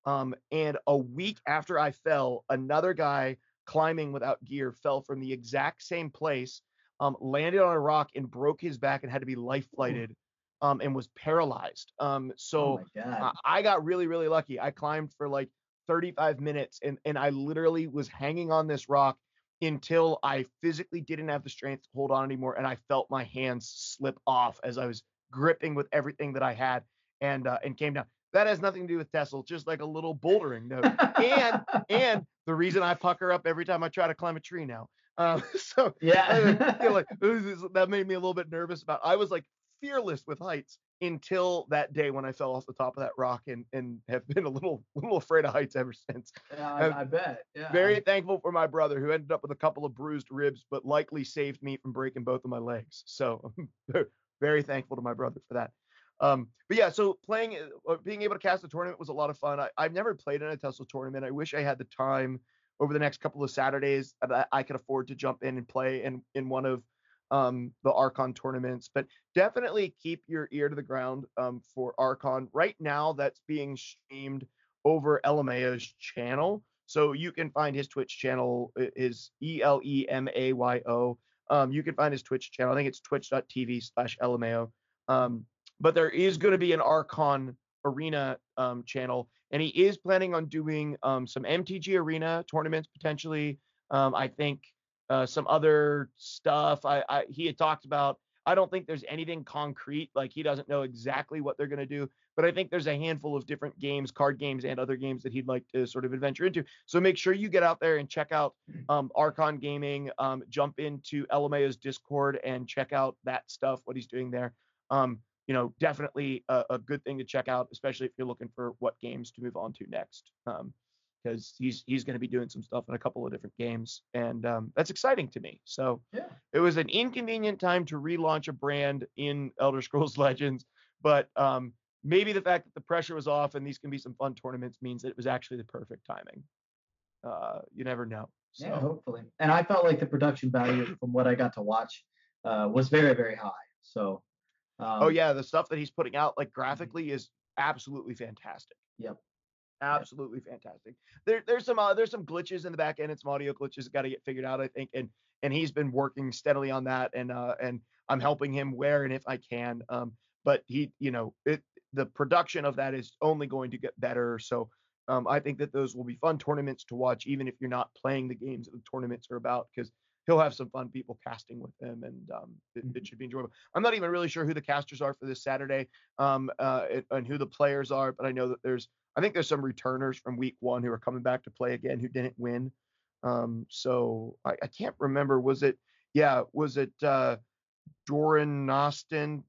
Um, and a week after I fell, another guy climbing without gear fell from the exact same place, um, landed on a rock and broke his back and had to be life flighted, um, and was paralyzed. Um, oh so god. I, I got really, really lucky. I climbed for like 35 minutes and, and I literally was hanging on this rock until I physically didn't have the strength to hold on anymore. And I felt my hands slip off as I was gripping with everything that I had and uh, and came down. That has nothing to do with TESL, just like a little bouldering note. and and the reason I pucker up every time I try to climb a tree now. Um, [laughs] so I yeah. feel like [laughs] that made me a little bit nervous about. I was like fearless with heights until that day when I fell off the top of that rock and and have been a little [laughs] little afraid of heights ever since. Yeah, I, I bet. Yeah. Very thankful for my brother who ended up with a couple of bruised ribs, but likely saved me from breaking both of my legs. So [laughs] very thankful to my brother for that. Um, but yeah, so playing, uh, being able to cast a tournament was a lot of fun. I, I've never played in a TESL tournament. I wish I had the time over the next couple of Saturdays that I could afford to jump in and play in in one of um, the Archon tournaments. But definitely keep your ear to the ground um, for Archon. Right now, that's being streamed over Elemayo's channel. So you can find his Twitch channel is E L E M A Y O. Um, you can find his Twitch channel. I think it's twitch.tv slash Elemayo. Um, but there is going to be an Archon Arena um, channel, and he is planning on doing um, some MTG Arena tournaments potentially. Um, I think uh, some other stuff. I, I he had talked about. I don't think there's anything concrete. Like he doesn't know exactly what they're going to do, but I think there's a handful of different games, card games, and other games that he'd like to sort of adventure into. So make sure you get out there and check out um, Archon Gaming. Um, jump into Elemayo's Discord and check out that stuff, what he's doing there. Um, you know, definitely a, a, good thing to check out, especially if you're looking for what games to move on to next. Um, because he's he's going to be doing some stuff in a couple of different games, and um, that's exciting to me. So yeah. it was an inconvenient time to relaunch a brand in Elder Scrolls [laughs] Legends, but um, maybe the fact that the pressure was off and these can be some fun tournaments means that it was actually the perfect timing. Uh, you never know. So. Yeah, hopefully. And I felt like the production value from what I got to watch uh, was very very high. So. Oh, um, oh yeah, the stuff that he's putting out like mm-hmm. graphically is absolutely fantastic. Yep absolutely fantastic. There, there's some uh, there's some glitches in the back end and some audio glitches got to get figured out, I think, and and he's been working steadily on that, and uh, and I'm helping him where and if I can. Um, but he, you know, it the production of that is only going to get better. So um, I think that those will be fun tournaments to watch, even if you're not playing the games that the tournaments are about, because he'll have some fun people casting with him, and um, it, it, mm-hmm. should be enjoyable. I'm not even really sure who the casters are for this Saturday, um, uh, and, and who the players are, but I know that there's I think there's some returners from week one who are coming back to play again who didn't win. Um, so I, I, can't remember. Was it, yeah, was it uh, Doran Nostin?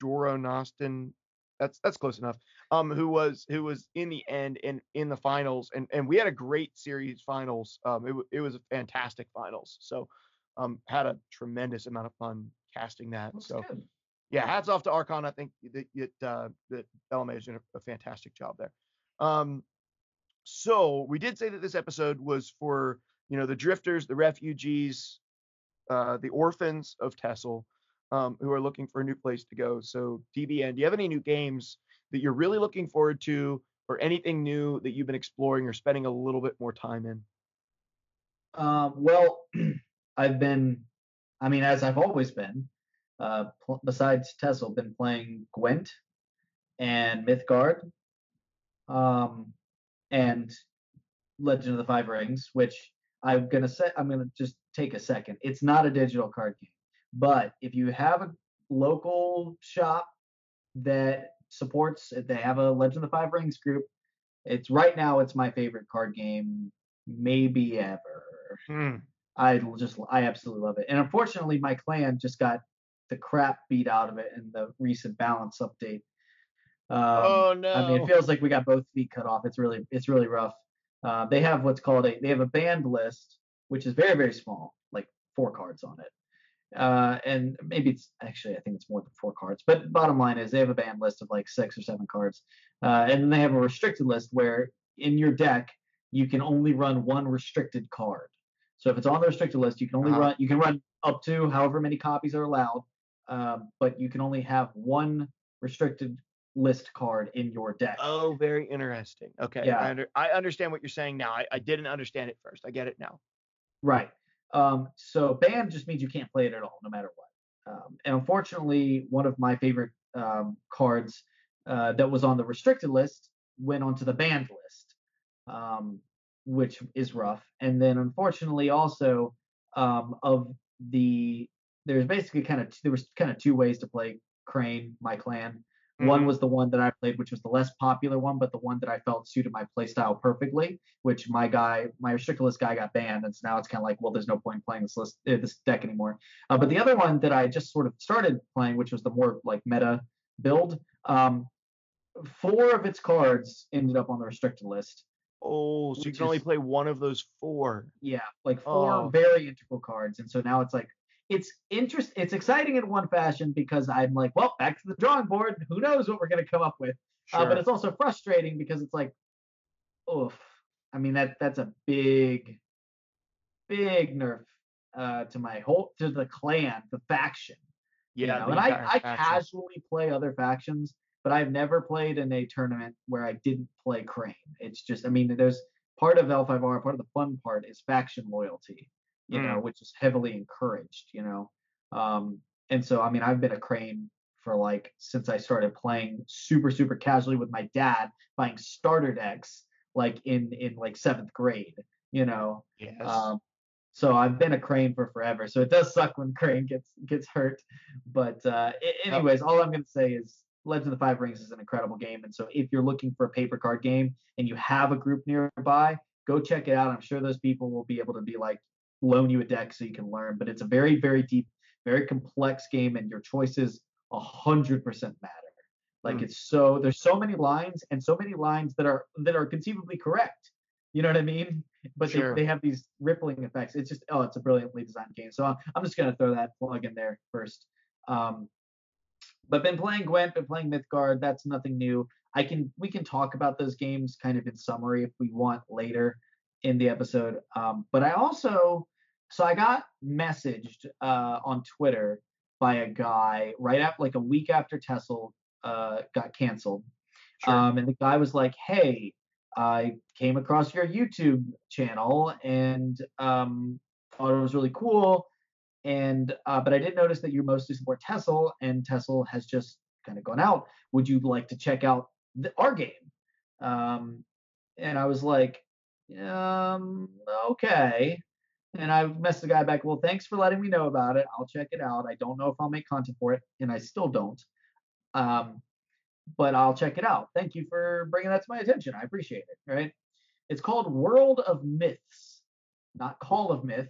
Doro Nostin? That's that's close enough. Um, who was who was in the end and in the finals, and and we had a great series finals. Um, it it was a fantastic finals. So, um, had a tremendous amount of fun casting that. That's so. Good yeah, hats off to Archon. I think that it, uh, that LMA is doing a, a fantastic job there. Um, so we did say that this episode was for you know the drifters, the refugees, uh, the orphans of TESL, um, who are looking for a new place to go. So DBN, do you have any new games that you're really looking forward to, or anything new that you've been exploring or spending a little bit more time in? Um, well, [clears throat] I've been, I mean, as I've always been, uh, pl- besides TESL, been playing Gwent and Mythgard, um, and Legend of the Five Rings, which I'm gonna say I'm gonna just take a second. It's not a digital card game, but if you have a local shop that supports, they have a Legend of the Five Rings group, it's right now it's my favorite card game maybe ever. Hmm. I just I absolutely love it. And unfortunately, my clan just got the crap beat out of it in the recent balance update. Um, oh no! I mean, it feels like we got both feet cut off. It's really it's really rough. Uh, they have what's called a they have a banned list, which is very very small, like four cards on it. Uh, and maybe it's actually I think it's more than four cards. But bottom line is they have a banned list of like six or seven cards, uh, and then they have a restricted list where in your deck you can only run one restricted card. So if it's on the restricted list, you can only uh-huh. run you can run up to however many copies are allowed um, but you can only have one restricted list card in your deck. Oh, very interesting. Okay, yeah. I, under, I understand what you're saying now. I, I didn't understand it first. I get it now. Right. Um, so ban just means you can't play it at all, no matter what. Um, and unfortunately, one of my favorite um, cards uh, that was on the restricted list went onto the banned list, um, which is rough. And then unfortunately, also um, of the there's basically kind of there was kind of two ways to play Crane, my clan. Mm-hmm. One was the one that I played, which was the less popular one, but the one that I felt suited my playstyle perfectly. Which my guy, my restricted list guy, got banned, and so now it's kind of like, well, there's no point playing this list, uh, this deck anymore. Uh, but the other one that I just sort of started playing, which was the more like meta build, um, four of its cards ended up on the restricted list. Oh, so you can is, only play one of those four. Yeah, like four oh. very integral cards, and so now it's like, it's interest it's exciting in one fashion because I'm like, well, back to the drawing board. Who knows what we're gonna come up with? Sure. Uh, but it's also frustrating because it's like, oof, I mean that that's a big, big nerf uh, to my whole to the clan, the faction. Yeah, you know? and I, I casually play other factions, but I've never played in a tournament where I didn't play Crane. It's just, I mean, there's part of L5R, part of the fun part is faction loyalty, you know, which is heavily encouraged, you know. Um, and so, I mean, I've been a Crane for like since I started playing super, super casually with my dad, buying starter decks like in in like seventh grade, you know. Yes. Um, so I've been a Crane for forever. So it does suck when [laughs] Crane gets gets hurt. But uh, a- anyways, all I'm gonna say is Legend of the Five Rings is an incredible game. And so if you're looking for a paper card game and you have a group nearby, go check it out. I'm sure those people will be able to be like loan you a deck so you can learn. But it's a very very deep, very complex game, and your choices a hundred percent matter. Like Hmm. it's so there's so many lines and so many lines that are that are conceivably correct. You know what I mean? But Sure. they, they have these rippling effects. It's just oh, it's a brilliantly designed game. So I'm, I'm just gonna throw that plug in there first. Um, but been playing Gwent, been playing Mythgard. That's nothing new. I can we can talk about those games kind of in summary if we want later in the episode. Um, but I also so I got messaged uh, on Twitter by a guy right after like a week after TESL uh, got canceled. Sure. Um, and the guy was like, "Hey, I came across your YouTube channel and um, thought it was really cool, and uh, but I did notice that you mostly support TESL, and TESL has just kind of gone out. Would you like to check out the, our game?" Um, and I was like, um, "Okay." And I messaged the guy back, "Well, thanks for letting me know about it. I'll check it out. I don't know if I'll make content for it, and I still don't." Um, but I'll check it out. Thank you for bringing that to my attention. I appreciate it. Right? It's called World of Myths, not Call of Myth.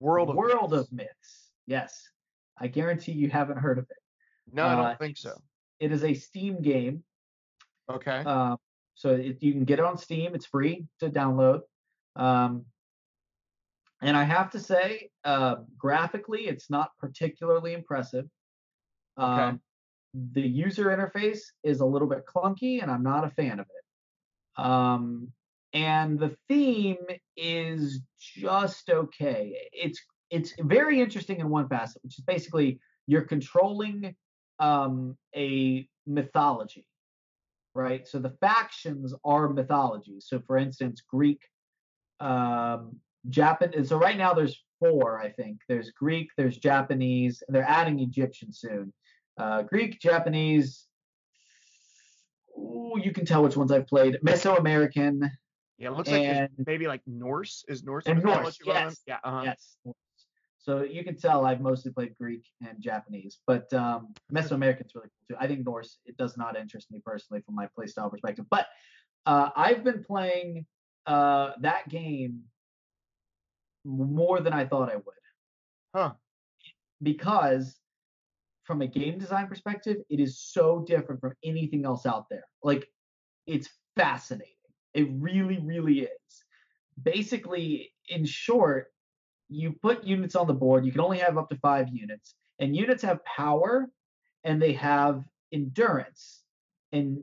World of World Myths. of Myths. Yes, I guarantee you haven't heard of it. No, I uh, don't think so. It is a Steam game. Okay. Um, so it, you can get it on Steam. It's free to download. Um, and I have to say, uh, graphically, it's not particularly impressive. Okay. Um, the user interface is a little bit clunky, and I'm not a fan of it. Um, and the theme is just okay. It's it's very interesting in one facet, which is basically you're controlling um, a mythology, right? So the factions are mythologies. So for instance, Greek, um, Japan. So right now there's four, I think. There's Greek, there's Japanese, and they're adding Egyptian soon. Uh, Greek, Japanese. Ooh, you can tell which ones I've played. Mesoamerican, yeah, it looks like maybe like Norse. Is Norse And Norse, mythology one of them? yes, Yeah. Uh-huh. yes. So you can tell I've mostly played Greek and Japanese, but um, Mesoamerican's really cool too. I think Norse it does not interest me personally from my playstyle perspective, but uh, I've been playing uh, that game more than I thought I would Huh. because from a game design perspective, it is so different from anything else out there. Like it's fascinating. It really, really is. Basically, in short, you put units on the board. You can only have up to five units, and units have power and they have endurance, and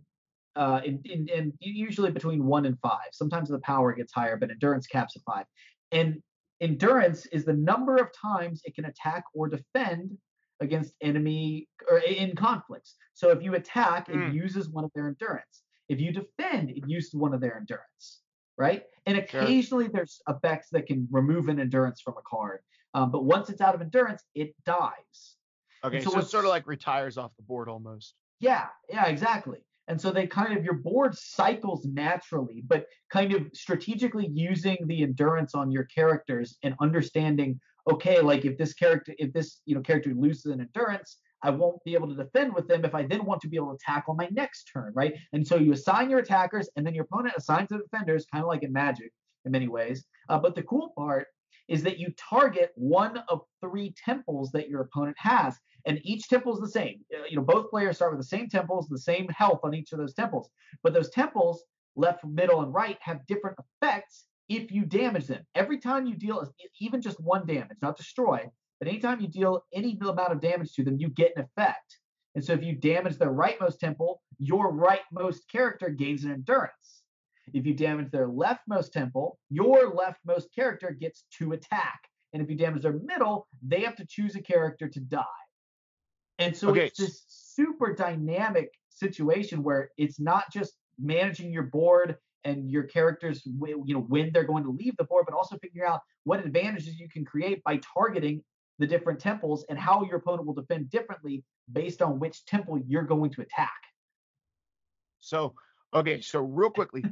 uh, in, in, in usually between one and five. Sometimes the power gets higher, but endurance caps at five. And endurance is the number of times it can attack or defend against enemy or in conflicts. So if you attack, Hmm. it uses one of their endurance. If you defend, it uses one of their endurance, right? And Sure. occasionally there's effects that can remove an endurance from a card. Um, but once it's out of endurance, it dies. Okay. so So, it sort of like retires off the board almost. Yeah, yeah, exactly. And so they kind of your board cycles naturally, but kind of strategically using the endurance on your characters and understanding, okay, like if this character, if this you know character loses an endurance, I won't be able to defend with them if I then want to be able to attack on my next turn, right? And so you assign your attackers, and then your opponent assigns the defenders, kind of like in Magic in many ways. Uh, but the cool part is that you target one of three temples that your opponent has and each temple is the same. Uh, You know, both players start with the same temples, the same health on each of those temples. But those temples, left, middle, and right, have different effects if you damage them. Every time you deal even just one damage, not destroy, but anytime you deal any amount of damage to them, you get an effect. And so if you damage their rightmost temple, your rightmost character gains an endurance. If you damage their leftmost temple, your leftmost character gets to attack. And if you damage their middle, they have to choose a character to die. And so Okay, it's this super dynamic situation where it's not just managing your board and your characters, you know, when they're going to leave the board, but also figuring out what advantages you can create by targeting the different temples and how your opponent will defend differently based on which temple you're going to attack. So okay, so real quickly,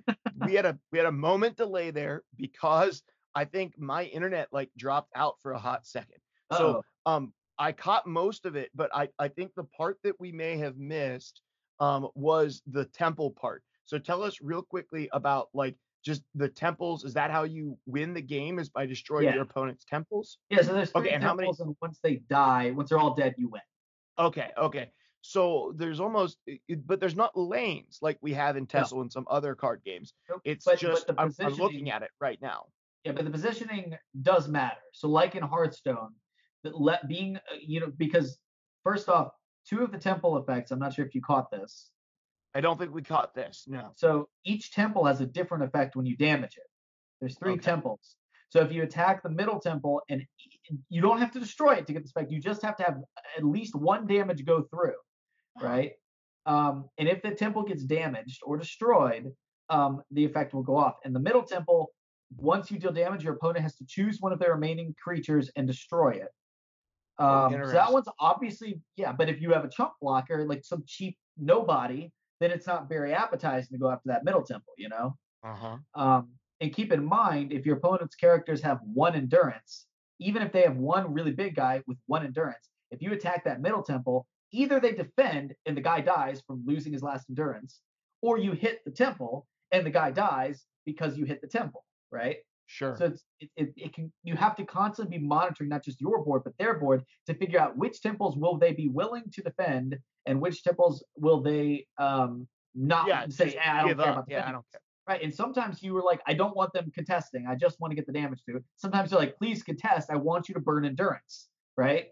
we had a we had a moment delay there because I think my internet like dropped out for a hot second. So Uh-oh. um I caught most of it, but I I think the part that we may have missed um was the temple part. So tell us real quickly about like just the temples. Is that how you win the game? Is by destroying Yeah. your opponent's temples? Yeah, so there's three Okay, and how many- temples, and once they die, once they're all dead, you win. Okay, okay. So there's almost, but there's not lanes like we have in No. TESL and some other card games. Nope. It's But- but just the I'm, I'm looking at it right now. Yeah, but the positioning does matter. So, like in Hearthstone, that let being uh, you know because first off, two of the temple effects. I'm not sure if you caught this. I don't think we caught this. No. So each temple has a different effect when you damage it. There's three Okay. temples. So if you attack the middle temple and you don't have to destroy it to get the spec, you just have to have at least one damage go through, right? Um, and if the temple gets damaged or destroyed, um, the effect will go off. And the middle temple, once you deal damage, your opponent has to choose one of their remaining creatures and destroy it. Oh, Um, so that one's obviously yeah, but if you have a chunk blocker like some cheap nobody, then it's not very appetizing to go after that middle temple, you know. Uh huh. Um, and keep in mind, if your opponent's characters have one endurance, even if they have one really big guy with one endurance, if you attack that middle temple, either they defend and the guy dies from losing his last endurance, or you hit the temple and the guy dies because you hit the temple, right? Sure. So it's it, it, it can you have to constantly be monitoring not just your board but their board to figure out which temples will they be willing to defend and which temples will they um not yeah. say "Ah, I don't care up. about Yeah, I don't care. Right. And sometimes you were like, I don't want them contesting. I just want to get the damage through. Sometimes you're like, please contest. I want you to burn endurance. Right.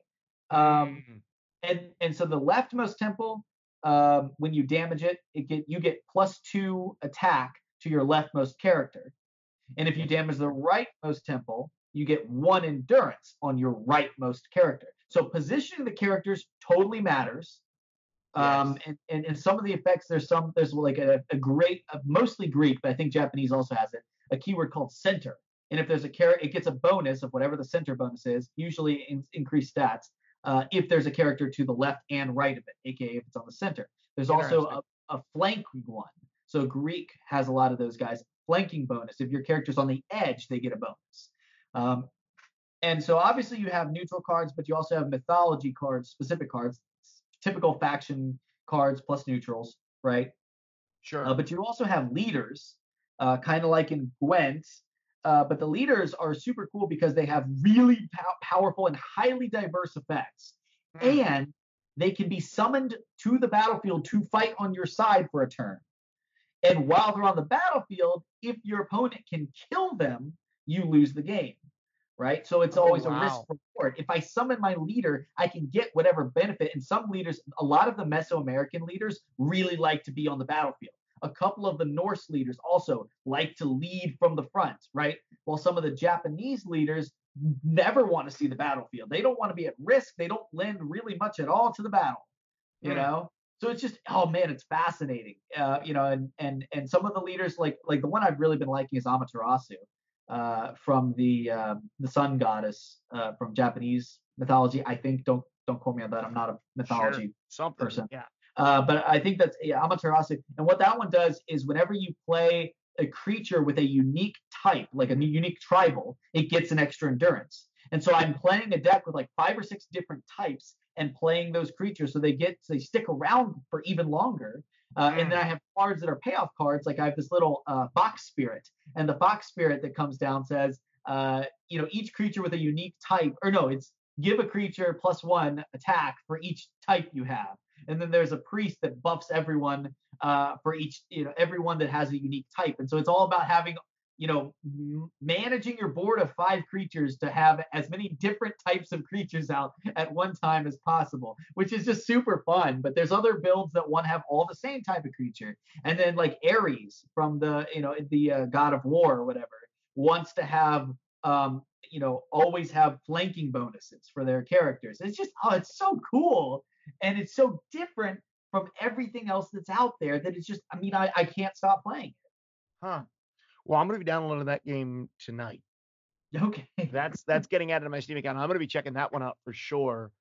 Um, Mm, and and so the leftmost temple, um, when you damage it, it get you get plus two attack to your leftmost character. And if you damage the rightmost temple, you get one endurance on your rightmost character. So positioning the characters totally matters. Um, Yes. and, and, and some of the effects, there's some, there's like a, a great, uh, mostly Greek, but I think Japanese also has it, a keyword called center. And if there's a character, it gets a bonus of whatever the center bonus is, usually in, increased stats, uh, if there's a character to the left and right of it, aka if it's on the center. There's also a, a flanking one. So Greek has a lot of those guys. Flanking bonus. If your character's on the edge, they get a bonus. Um, and so obviously you have neutral cards, but you also have mythology cards, specific cards, typical faction cards plus neutrals, right? Sure. Uh, but you also have leaders, uh, kind of like in Gwent. Uh, but the leaders are super cool because they have really pow- powerful and highly diverse effects. Mm, And they can be summoned to the battlefield to fight on your side for a turn. And while they're on the battlefield, if your opponent can kill them, you lose the game. Right. So it's Oh, always a risk reward. If I summon my leader, I can get whatever benefit. And some leaders, a lot of the Mesoamerican leaders really like to be on the battlefield. A couple of the Norse leaders also like to lead from the front, right? While some of the Japanese leaders never want to see the battlefield. They don't want to be at risk. They don't lend really much at all to the battle, you Hmm. know? So it's just, oh man, it's fascinating. Uh, you know, and and and some of the leaders, like like the one I've really been liking is Amaterasu, uh, from the um, the sun goddess uh, from Japanese mythology. I think don't don't quote me on that. I'm not a mythology Something. person. Yeah. uh, but I think that's yeah, Amaterasu. And what that one does is whenever you play a creature with a unique type, like a unique tribal, it gets an extra endurance. And so I'm playing a deck with like five or six different types and playing those creatures so they get they stick around for even longer. Uh, and then I have cards that are payoff cards. Like I have this little uh, box spirit, and the box spirit that comes down says, uh, you know, each creature with a unique type, or no, it's give a creature plus one attack for each type you have and then there's a priest that buffs everyone uh, for each you know everyone that has a unique type and so it's all about having you know, m- managing your board of five creatures to have as many different types of creatures out at one time as possible, which is just super fun. But there's other builds that want to have all the same type of creature, and then like Ares from the you know the uh, God of War or whatever wants to have um, you know always have flanking bonuses for their characters. It's just oh, it's so cool and it's so different from everything else that's out there that it's just I mean I, I can't stop playing it. Huh. Well, I'm gonna be downloading that game tonight. Okay. [laughs] That's that's getting added to my Steam account. I'm gonna be checking that one out for sure.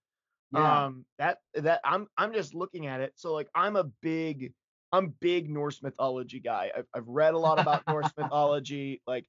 yeah. Um, that that I'm I'm just looking at it. So like I'm a big I'm big Norse mythology guy. I've I've read a lot about Norse [laughs] mythology. Like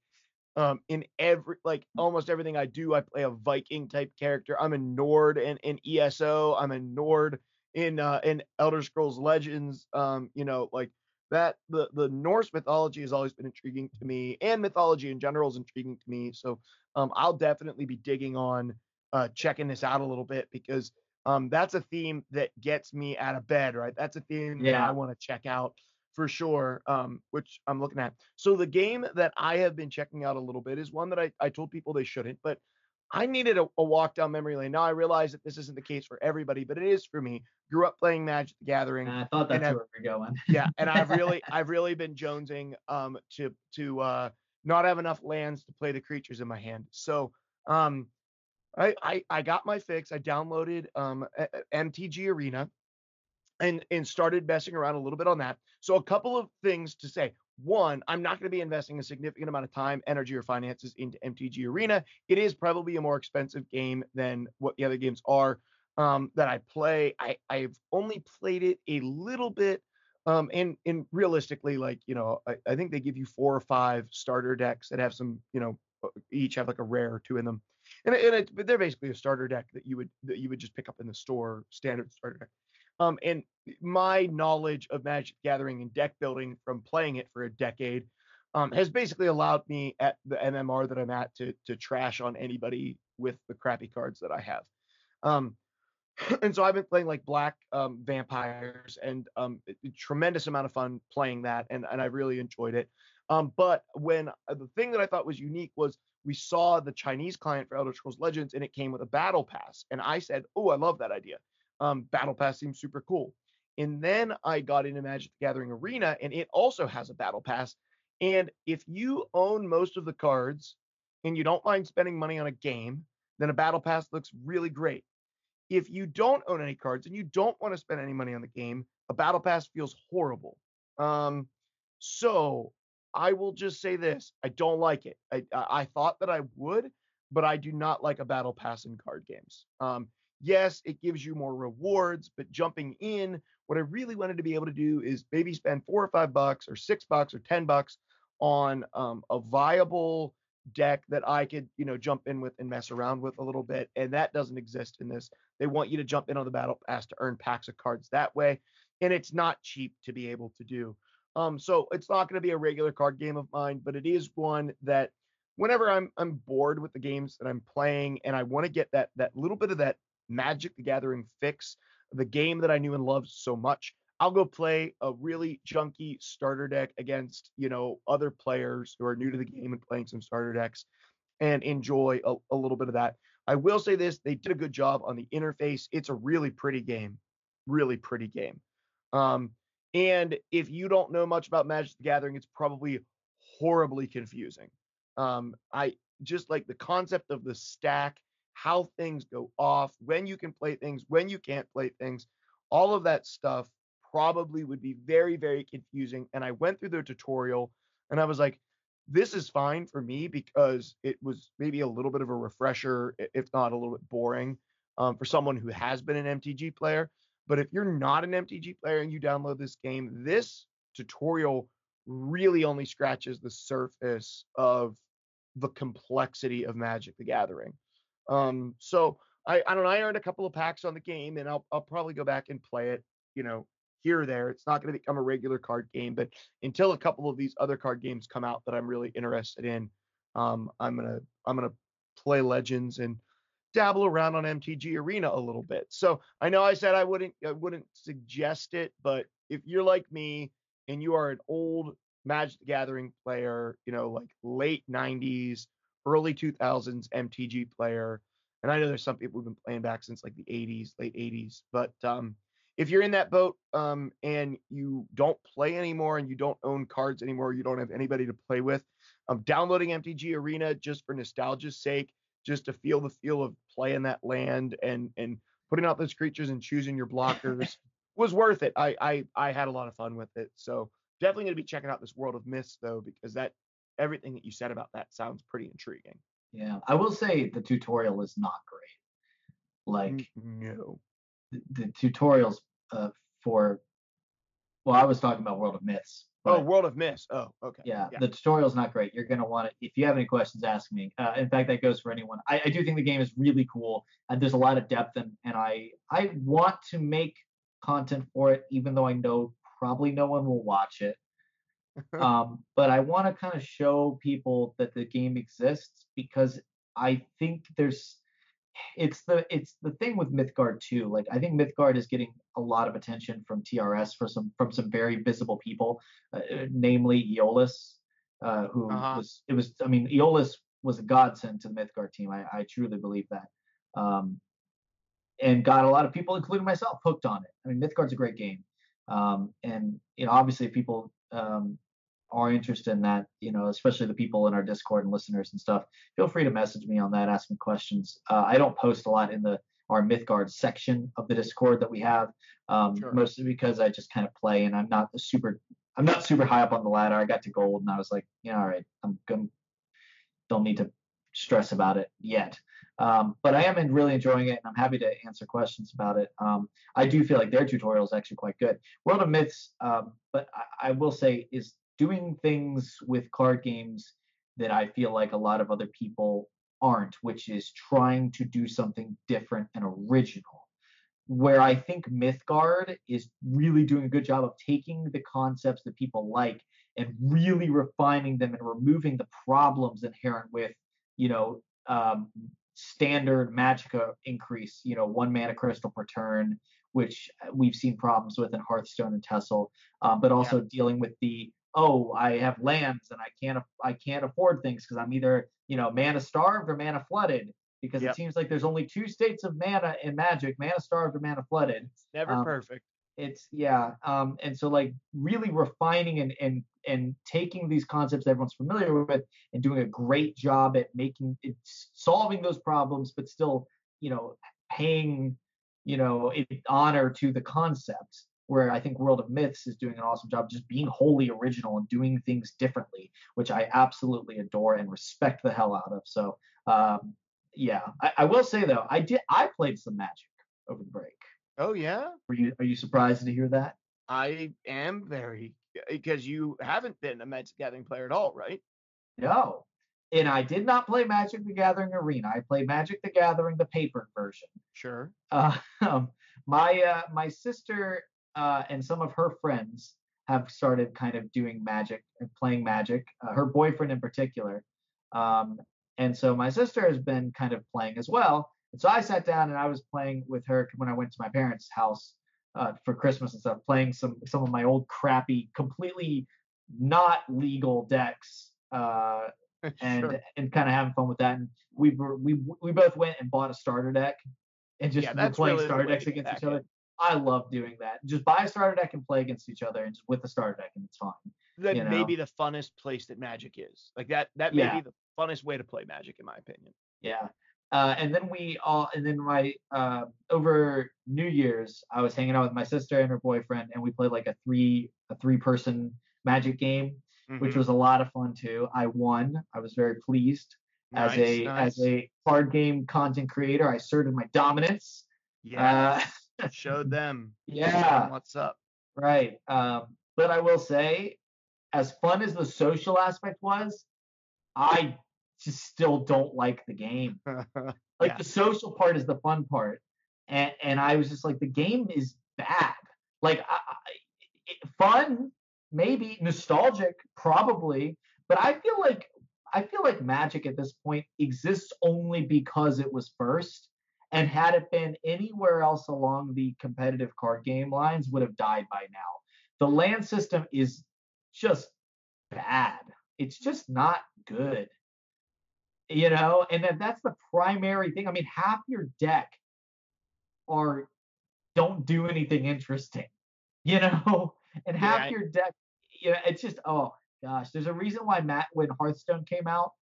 um in every like almost everything I do, I play a Viking type character. I'm a Nord in, in ESO. I'm a Nord in uh in Elder Scrolls Legends. Um, you know, like that the the Norse mythology has always been intriguing to me, and mythology in general is intriguing to me. So um, I'll definitely be digging on uh, checking this out a little bit because um, that's a theme that gets me out of bed, right? That's a theme that I want to check out for sure, um, which I'm looking at. So the game that I have been checking out a little bit is one that I, I told people they shouldn't, but I needed a, a walk down memory lane. Now I realize that this isn't the case for everybody, but it is for me. Grew up playing Magic the Gathering And I thought that's where we're going. yeah, and I've really [laughs] I've really been jonesing um to to uh not have enough lands to play the creatures in my hand. So um I I, I got my fix. I downloaded um MTG Arena and and started messing around a little bit on that. So a couple of things to say. One, I'm not going to be investing a significant amount of time, energy, or finances into MTG Arena. It is probably a more expensive game than what the other games are um, that I play. I I've only played it a little bit, um, and and realistically, like you know, I, I think they give you four or five starter decks that have some, you know, each have like a rare or two in them, and, and it, they're basically a starter deck that you would that you would just pick up in the store, standard starter deck. Um, and my knowledge of Magic Gathering and deck building from playing it for a decade um, has basically allowed me at the MMR that I'm at to to trash on anybody with the crappy cards that I have. Um, [clears throat] and so I've been playing like Black um, Vampires and um, tremendous amount of fun playing that, and and I really enjoyed it. Um, but when uh, the thing that I thought was unique was we saw the Chinese client for Elder Scrolls Legends, and it came with a battle pass, and I said, "Oh, I love that idea. Um, battle pass seems super cool." And then I got into Magic the Gathering Arena, and it also has a battle pass. And if you own most of the cards and you don't mind spending money on a game, then a battle pass looks really great if you don't own any cards and you don't want to spend any money on the game, a battle pass feels horrible. Um, so I will just say this: I don't like it. I I thought that I would, but I do not like a battle pass in card games. Um, yes, it gives you more rewards, but jumping in, what I really wanted to be able to do is maybe spend four or five bucks or six bucks or ten bucks on um, a viable deck that I could, you know, jump in with and mess around with a little bit. And that doesn't exist in this. They want you to jump in on the battle pass to earn packs of cards that way. And it's not cheap to be able to do. Um, so it's not going to be a regular card game of mine, but it is one that whenever I'm I'm bored with the games that I'm playing and I want to get that that little bit of that Magic the Gathering fix, the game that I knew and loved so much, I'll go play a really junky starter deck against, you know, other players who are new to the game and playing some starter decks and enjoy a, a little bit of that. I will say this, they did a good job on the interface. It's a really pretty game. Really pretty game. Um, and if you don't know much about Magic the Gathering, it's probably horribly confusing. Um, I just like the concept of the stack, how things go off, when you can play things, when you can't play things, all of that stuff probably would be very, very confusing. And I went through the tutorial and I was like, this is fine for me because it was maybe a little bit of a refresher, if not a little bit boring, um, for someone who has been an MTG player. But if you're not an MTG player and you download this game, this tutorial really only scratches the surface of the complexity of Magic the Gathering. Um, so I, I don't know. I earned a couple of packs on the game, and I'll I'll probably go back and play it. You know, here or there. It's not going to become a regular card game, but until a couple of these other card games come out that I'm really interested in, um, I'm gonna I'm gonna play Legends and dabble around on MTG Arena a little bit. So I know I said I wouldn't I wouldn't suggest it, but if you're like me and you are an old Magic the Gathering player, you know, like late 90s, early 2000s MTG player. And I know there's some people who've been playing back since like the 80s, late 80s. But um, if you're in that boat um, and you don't play anymore and you don't own cards anymore, you don't have anybody to play with, um, downloading MTG Arena just for nostalgia's sake, just to feel the feel of playing that land and and putting out those creatures and choosing your blockers [laughs] was worth it. I I I had a lot of fun with it. So definitely going to be checking out this World of Myths though because that everything that you said about that sounds pretty intriguing. Yeah, I will say the tutorial is not great. Like no, the, the tutorials uh, for well, I was talking about World of Myths. Oh, World of Myths. Oh, okay. Yeah, yeah. the tutorial's not great. You're gonna want to. If you have any questions, ask me. Uh, in fact, that goes for anyone. I, I do think the game is really cool, and there's a lot of depth, and and I I want to make content for it, even though I know probably no one will watch it. [laughs] um, but I want to kind of show people that the game exists because I think there's it's the it's the thing with Mythgard too. Like I think Mythgard is getting a lot of attention from TRS for some from some very visible people, uh, uh, namely Eolus, uh, who uh-huh. was it was I mean Eolus was a godsend to the Mythgard team. I, I truly believe that. Um, and got a lot of people, including myself, hooked on it. I mean, Mythgard's a great game, um, and you know, obviously, people um, are interested in that, you know, especially the people in our Discord and listeners and stuff. Feel free to message me on that, ask me questions. Uh, I don't post a lot in the our Mythgard section of the Discord that we have, um, sure. mostly because I just kind of play and I'm not super. I'm not super high up on the ladder. I got to gold and I was like, yeah, all right, I'm good. Don't need to stress about it yet. Um, but I am really enjoying it, and I'm happy to answer questions about it. Um, I do feel like their tutorial is actually quite good. World of Myths, um, but I, I, will say, is doing things with card games that I feel like a lot of other people aren't, which is trying to do something different and original. Where I think Mythgard is really doing a good job of taking the concepts that people like and really refining them and removing the problems inherent with, you know, um, standard Magicka increase, you know, one mana crystal per turn, which we've seen problems with in Hearthstone and TESL, um, but also yeah. dealing with the oh, I have lands and I can't I can't afford things because I'm either you know mana starved or mana flooded because yep. it seems like there's only two states of mana in Magic: mana starved or mana flooded. It's never um, perfect. It's yeah, um, and so like really refining and and and taking these concepts everyone's familiar with and doing a great job at making it solving those problems, but still you know paying you know honor to the concepts where I think World of Myths is doing an awesome job just being wholly original and doing things differently, which I absolutely adore and respect the hell out of. So um, yeah, I, I, will say though, I did I played some Magic over the break. Oh yeah. Are you are you surprised to hear that? I am very because you haven't been a Magic Gathering player at all, right? No. And I did not play Magic the Gathering Arena. I played Magic the Gathering, the paper version. Sure. Uh, [laughs] um, my uh, my sister uh, and some of her friends have started kind of doing magic and playing magic. Uh, her boyfriend in particular. Um, and so my sister has been kind of playing as well. And so I sat down and I was playing with her when I went to my parents' house uh, for Christmas and stuff, playing some some of my old crappy, completely not legal decks, uh, [laughs] and sure. and kind of having fun with that. And we were we we both went and bought a starter deck and just yeah, playing really starter decks against each other. I love doing that. Just buy a starter deck and play against each other, and just with the starter deck, and it's fine. That you know? may be the funnest place that Magic is. Like that. That may yeah. be the funnest way to play Magic, in my opinion. Yeah. Uh, and then we all, and then my uh, over New Year's, I was hanging out with my sister and her boyfriend, and we played like a three a three person Magic game, mm-hmm. which was a lot of fun too. I won. I was very pleased. Nice, as a nice. as a card game content creator, I asserted my dominance. Yeah. Uh, [laughs] showed them. Yeah. what's up? Right. Um, but I will say, as fun as the social aspect was, I just still don't like the game. [laughs] like yeah. the social part is the fun part, and and I was just like, the game is bad. Like I, I, fun, maybe nostalgic, probably, but I feel like I feel like Magic at this point exists only because it was first and had it been anywhere else along the competitive card game lines, would have died by now. The land system is just bad. It's just not good. You know, and then that's the primary thing. I mean, half your deck are don't do anything interesting. [laughs] You know, and half Yeah. your deck, you know, it's just oh gosh. There's a reason why Matt when Hearthstone came out,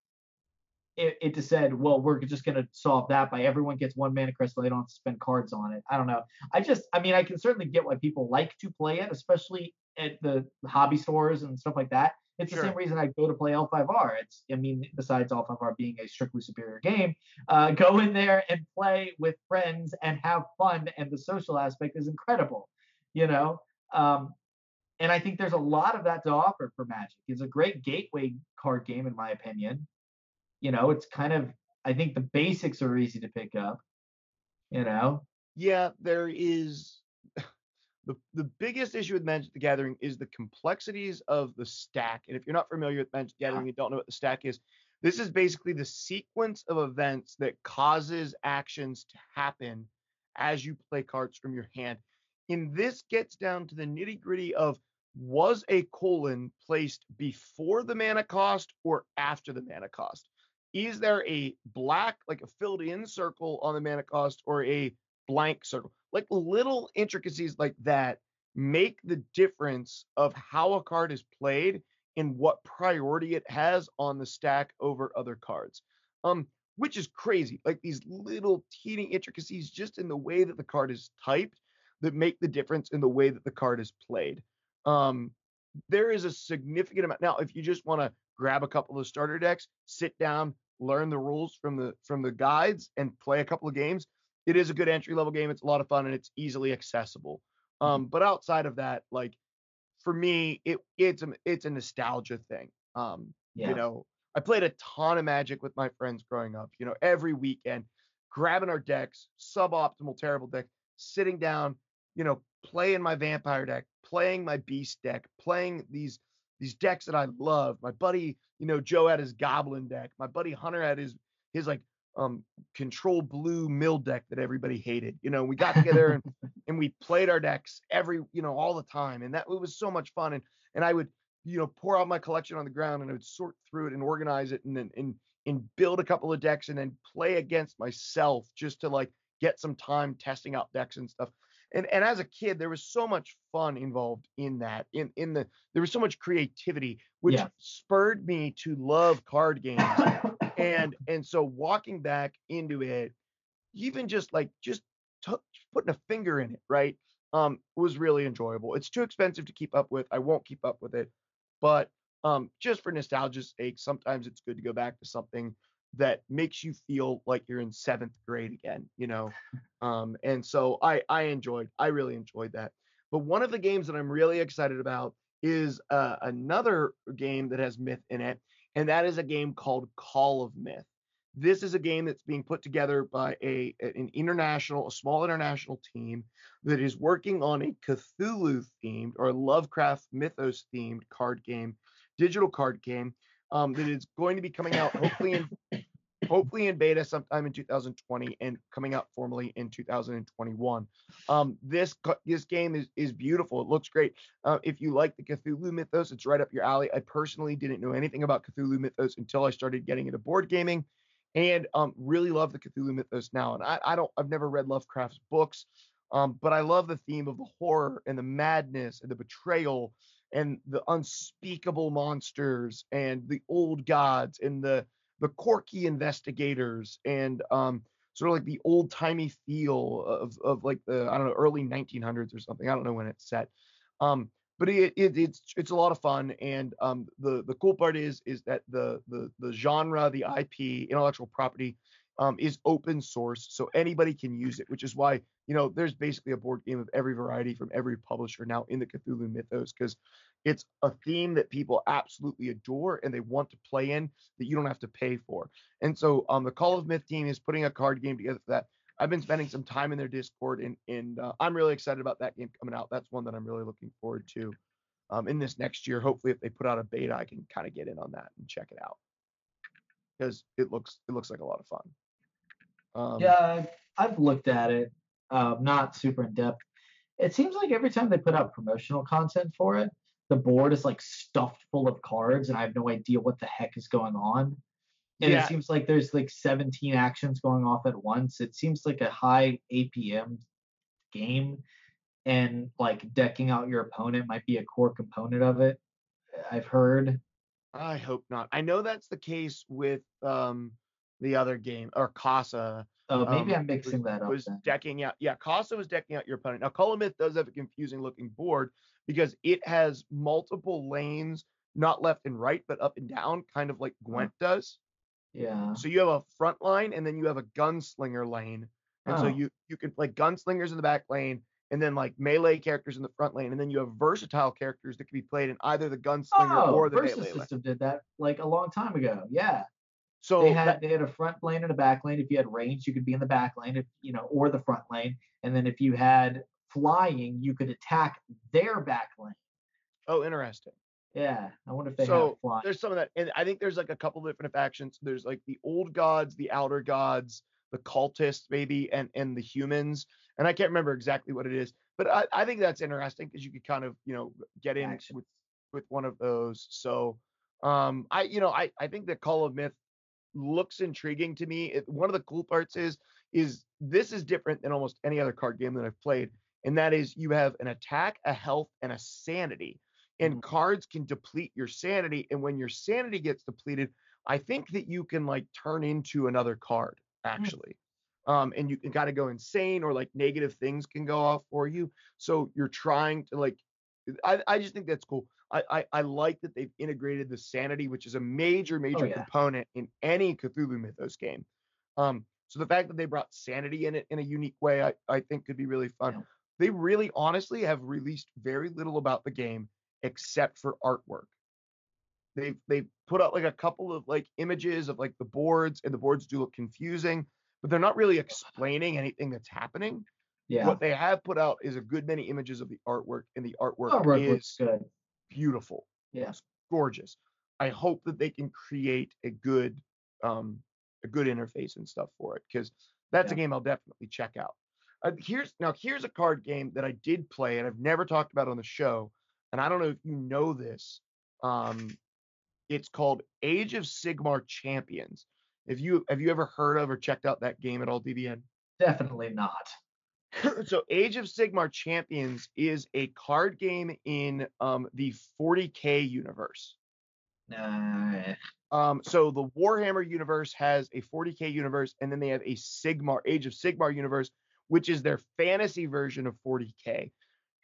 it, it just said, well, we're just gonna solve that by everyone gets one mana crystal. They don't have to spend cards on it. I don't know. I just, I mean, I can certainly get why people like to play it, especially at the hobby stores and stuff like that. It's the same reason I go to play L5R. It's, I mean, besides L5R being a strictly superior game, uh, go in there and play with friends and have fun, and the social aspect is incredible. You know, um, and I think there's a lot of that to offer for Magic. It's a great gateway card game, in my opinion. You know, it's kind of, I think the basics are easy to pick up. You know, Yeah, there is [sighs] the the biggest issue with Magic the Gathering is the complexities of the stack. And if you're not familiar with Magic the Gathering, you don't know what the stack is. This is basically the sequence of events that causes actions to happen as you play cards from your hand. And this gets down to the nitty gritty of was a colon placed before the mana cost or after the mana cost? Is there a black, like a filled in circle on the mana cost or a blank circle? Like little intricacies like that make the difference of how a card is played and what priority it has on the stack over other cards. Um, which is crazy. Like these little teeny intricacies just in the way that the card is typed that make the difference in the way that the card is played. Um, there is a significant amount. Now, if you just want to grab a couple of starter decks, sit down, learn the rules from the from the guides, and play a couple of games, it is a good entry level game. It's a lot of fun and it's easily accessible. Um, but outside of that, like for me, it it's a it's a nostalgia thing. Um, Yeah. you know, I played a ton of Magic with my friends growing up. You know, every weekend, grabbing our decks, suboptimal, terrible deck, sitting down, you know, playing my vampire deck, playing my beast deck, playing these these decks that I love. My buddy, you know, Joe had his goblin deck. My buddy Hunter had his his like um control blue mill deck that everybody hated. You know, we got together and [laughs] and we played our decks every, you know, all the time. And that it was so much fun. And and I would, you know, pour out my collection on the ground and I would sort through it and organize it and then and and build a couple of decks and then play against myself just to like get some time testing out decks and stuff. And and as a kid, there was so much fun involved in that. In in the there was so much creativity, which Yeah. spurred me to love card games. [coughs] and and so walking back into it, even just like just t- putting a finger in it, right? Um, was really enjoyable. It's too expensive to keep up with. I won't keep up with it, but um, just for nostalgia's sake, sometimes it's good to go back to something that makes you feel like you're in seventh grade again, you know. [laughs] Um, and so I I enjoyed, I really enjoyed that. But one of the games that I'm really excited about is uh, another game that has myth in it, and that is a game called Call of Myth. This is a game that's being put together by a an international, a small international team that is working on a Cthulhu themed or Lovecraft mythos themed card game, digital card game um, that is going to be coming out hopefully in [coughs] hopefully in beta sometime in 2020 and coming out formally in 2021. Um, this this game is is beautiful. It looks great. Uh, if you like the Cthulhu mythos, it's right up your alley. I personally didn't know anything about Cthulhu mythos until I started getting into board gaming, and um, really love the Cthulhu mythos now. And I, I don't I've never read Lovecraft's books, um, but I love the theme of the horror and the madness and the betrayal and the unspeakable monsters and the old gods and the the quirky investigators and um sort of like the old timey feel of of like the I don't know early 1900s or something. I don't know when it's set. Um, but it, it it's it's a lot of fun and um the the cool part is is that the the the genre, the IP, intellectual property um is open source so anybody can use it, which is why you know there's basically a board game of every variety from every publisher now in the Cthulhu mythos because it's a theme that people absolutely adore and they want to play in that you don't have to pay for. And so um, the Call of Myth team is putting a card game together for that. I've been spending some time in their Discord and and uh, I'm really excited about that game coming out. That's one that I'm really looking forward to um, in this next year. Hopefully, if they put out a beta, I can kind of get in on that and check it out because it looks it looks like a lot of fun. Um, yeah, I've looked at it, um, not super in depth. It seems like every time they put out promotional content for it, the board is like stuffed full of cards and I have no idea what the heck is going on. And Yeah. it seems like there's like 17 actions going off at once. It seems like a high APM game and like decking out your opponent might be a core component of it. I've heard. I hope not. I know that's the case with um the other game or Casa. Oh, maybe um, I'm mixing was, that up. Was then. decking out. Yeah, Casa was decking out your opponent. Now, Myth does have a confusing looking board because it has multiple lanes, not left and right, but up and down, kind of like Gwent does. yeah. So you have a front line and then you have a gunslinger lane. And so Oh. you you can play gunslingers in the back lane and then like melee characters in the front lane. And then you have versatile characters that can be played in either the gunslinger Oh, or the Versus melee lane. System did that like a long time ago. Yeah. So they that- had they had a front lane and a back lane. If you had range, you could be in the back lane, if you know, or the front lane. And then if you had flying, you could attack their back lane. oh, interesting. Yeah. I wonder if they So, have flying. There's some of that. And I think there's like a couple different factions. There's like the old gods, the outer gods, the cultists, maybe, and and the humans. And I can't remember exactly what it is, but I, I think that's interesting because you could kind of, you know, get in Action. with with one of those. So um I you know, I I think that Call of Myth looks intriguing to me. It, one of the cool parts is is this is different than almost any other card game that I've played, and that is you have an attack, a health, and a sanity. And Mhm. cards can deplete your sanity, and when your sanity gets depleted, I think that you can like turn into another card actually. Um, and you can kind of go insane or like negative things can go off for you. So you're trying to like I, I just think that's cool. I, I I like that they've integrated the sanity, which is a major, major yeah. component in any Cthulhu Mythos game. Um, so the fact that they brought sanity in it in a unique way, I, I think could be really fun. Yeah. They really honestly have released very little about the game except for artwork. They've they've put out like a couple of like images of like the boards, and the boards do look confusing, but they're not really explaining anything that's happening. Yeah. What they have put out is a good many images of the artwork, and the artwork Artwork is good. Beautiful. Yeah. It's gorgeous. I hope that they can create a good um a good interface and stuff for it because that's a game I'll definitely check out. Uh, here's now here's a card game that I did play and I've never talked about on the show, and I don't know if you know this. Um, it's called Age of Sigmar Champions. Have you have you ever heard of or checked out that game at all, DBN? Definitely not. [clears throat] so Age of Sigmar Champions is a card game in um, the 40k universe. Nah. Um, so the Warhammer universe has a 40k universe, and then they have a Sigmar Age of Sigmar universe, which is their fantasy version of 40k.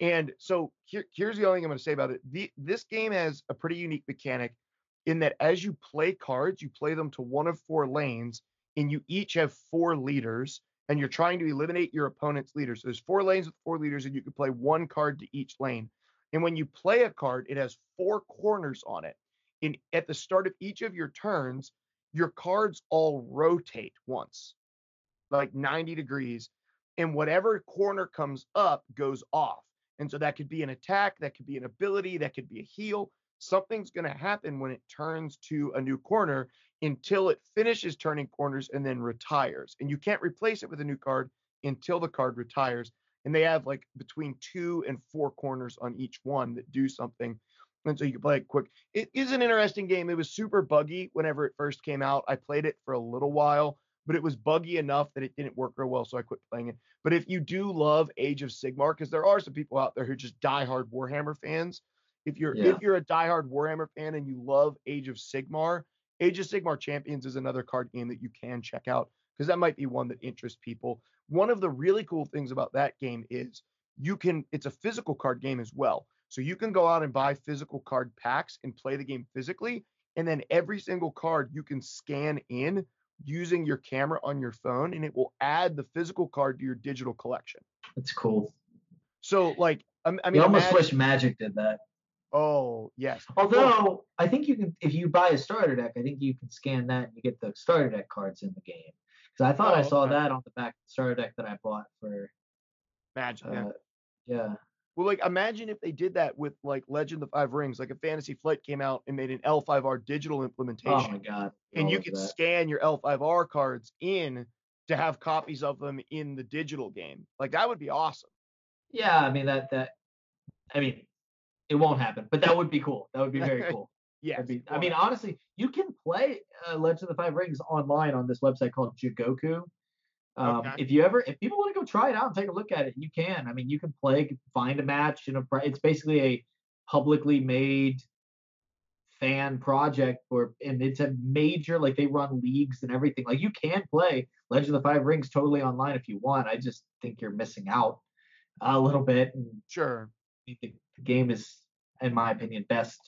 And so here, here's the only thing I'm going to say about it. The, this game has a pretty unique mechanic in that as you play cards, you play them to one of four lanes, and you each have four leaders, and you're trying to eliminate your opponent's leaders. So there's four lanes with four leaders, and you can play one card to each lane. And when you play a card, it has four corners on it. In at the start of each of your turns, your cards all rotate once, like 90 degrees, and whatever corner comes up goes off. And so that could be an attack, that could be an ability, that could be a heal. Something's going to happen when it turns to a new corner until it finishes turning corners and then retires. And you can't replace it with a new card until the card retires. And they have like between two and four corners on each one that do something. And so you can play it quick. It is an interesting game. It was super buggy whenever it first came out. I played it for a little while, but it was buggy enough that it didn't work real well, so I quit playing it. But if you do love Age of Sigmar, because there are some people out there who just diehard Warhammer fans, if you're Yeah. if you're a diehard Warhammer fan and you love Age of Sigmar, Age of Sigmar Champions is another card game that you can check out because that might be one that interests people. One of the really cool things about that game is you can it's a physical card game as well. So you can go out and buy physical card packs and play the game physically and then every single card you can scan in using your camera on your phone and it will add the physical card to your digital collection. That's cool. So like I, mean almost imagine- wish Magic did that. Oh yes. Although I think you can, if you buy a starter deck, I think you can scan that and you get the starter deck cards in the game. Because I thought I Oh, saw okay. that on the back of the starter deck that I bought for. Magic. yeah. Uh, yeah. Well, like imagine if they did that with like Legend of the Five Rings, like a Fantasy Flight came out and made an L5R digital implementation, Oh my god. and you all could that. scan your L5R cards in to have copies of them in the digital game. Like that would be awesome. Yeah, I mean that that. I mean, it won't happen, but that would be cool. That would be very [laughs] cool. Yeah. I mean, honestly, you can play uh, Legend of the Five Rings online on this website called Jigoku. Um, Okay. If you ever, if people want to go try it out and take a look at it, you can. I mean, you can play, find a match, and it's basically a publicly made fan project for, and it's a major like they run leagues and everything. Like you can play Legend of the Five Rings totally online if you want. I just think you're missing out a little bit. And Sure. Think the game is, in my opinion, best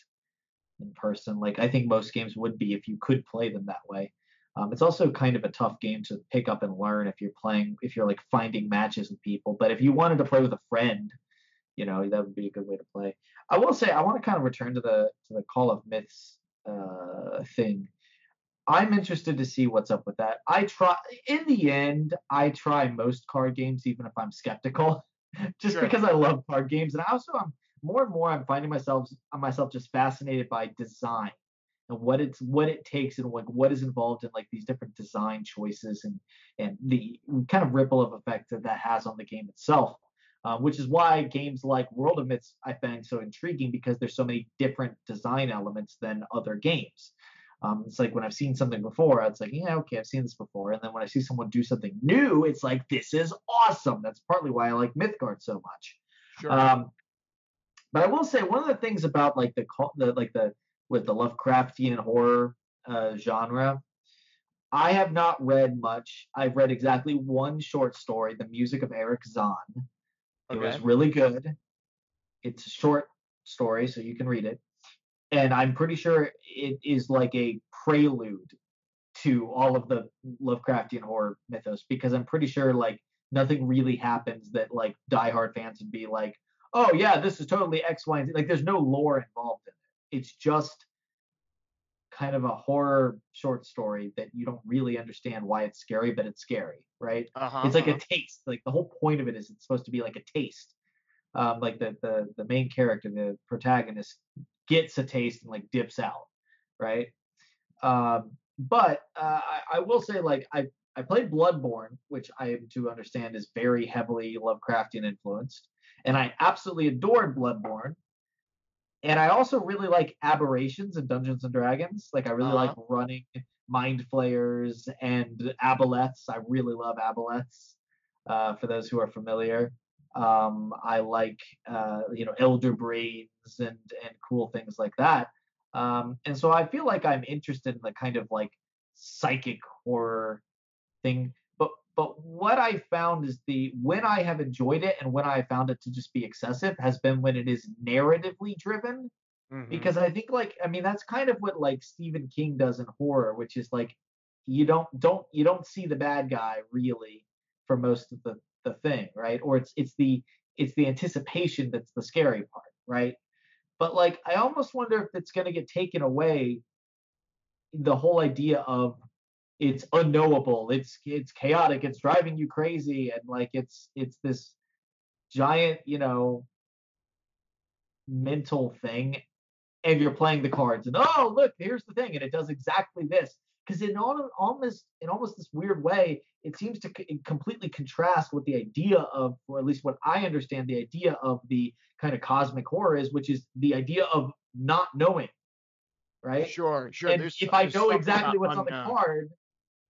in person. Like I think most games would be if you could play them that way. Um, it's also kind of a tough game to pick up and learn if you're playing, if you're like finding matches with people. But if you wanted to play with a friend, you know that would be a good way to play. I will say I want to kind of return to the to the Call of Myths uh, thing. I'm interested to see what's up with that. I try in the end, I try most card games even if I'm skeptical, [laughs] just Sure. because I love card games, and I also am more and more I'm finding myself myself just fascinated by design and what it's what it takes and like what is involved in like these different design choices and and the kind of ripple of effect that that has on the game itself. Uh, which is why games like World of Myths I find so intriguing because there's so many different design elements than other games. Um, it's like when I've seen something before, it's like, yeah, okay, I've seen this before. And then when I see someone do something new, it's like, this is awesome. That's partly why I like Mythgard so much. Sure. Um, but I will say one of the things about like the, the like the with the Lovecraftian horror uh, genre, I have not read much. I've read exactly one short story, The Music of Erich Zann. It was really good. It's a short story, so you can read it. And I'm pretty sure it is like a prelude to all of the Lovecraftian horror mythos because I'm pretty sure like nothing really happens that like diehard fans would be like, oh yeah, this is totally X, Y, and Z. Like there's no lore involved in it. It's just kind of a horror short story that you don't really understand why it's scary, but it's scary, right? Uh-huh. It's like a uh-huh. taste. Like the whole point of it is it's supposed to be like a taste. Um, like the the the main character, the protagonist, gets a taste and like dips out, right? Um, but uh, I, I will say like I I played Bloodborne, which I am to understand is very heavily Lovecraftian influenced, and I absolutely adored Bloodborne. And I also really like aberrations in Dungeons and Dragons. Like I really like Uh-huh. running mind flayers and aboleths. I really love aboleths. Uh, for those who are familiar, um, I like uh, you know elder brains and and cool things like that. Um, and so I feel like I'm interested in the kind of like psychic horror thing. But what I found is the when I have enjoyed it and when I found it to just be excessive has been when it is narratively driven Mhm. because I think like I mean that's kind of what like Stephen King does in horror, which is like you don't don't you don't see the bad guy really for most of the the thing, right? Or it's it's the it's the anticipation that's the scary part, right? But like I almost wonder if it's going to get taken away the whole idea of it's unknowable, it's it's chaotic, it's driving you crazy. And like it's it's this giant, you know, mental thing. And you're playing the cards and oh look here's the thing. And it does exactly this. Because in all, almost in almost this weird way it seems to c- completely contrast with the idea of or at least what i understand the idea of the kind of cosmic horror is which is the idea of not knowing right? Sure, sure. and There's, if i know exactly what's on the card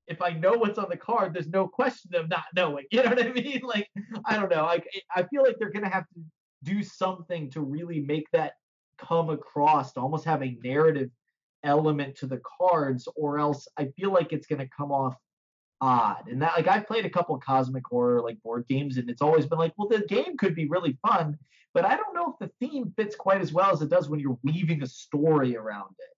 if i know what's on the card there's no question of not knowing [laughs] you know what i mean? Like i don't know i i feel like they're gonna have to do something to really make that come across to almost have a narrative element to the cards or else i feel like it's going to come off odd. And that like i've played a couple of cosmic horror like board games and it's always been like well the game could be really fun but i don't know if the theme fits quite as well as it does when you're weaving a story around it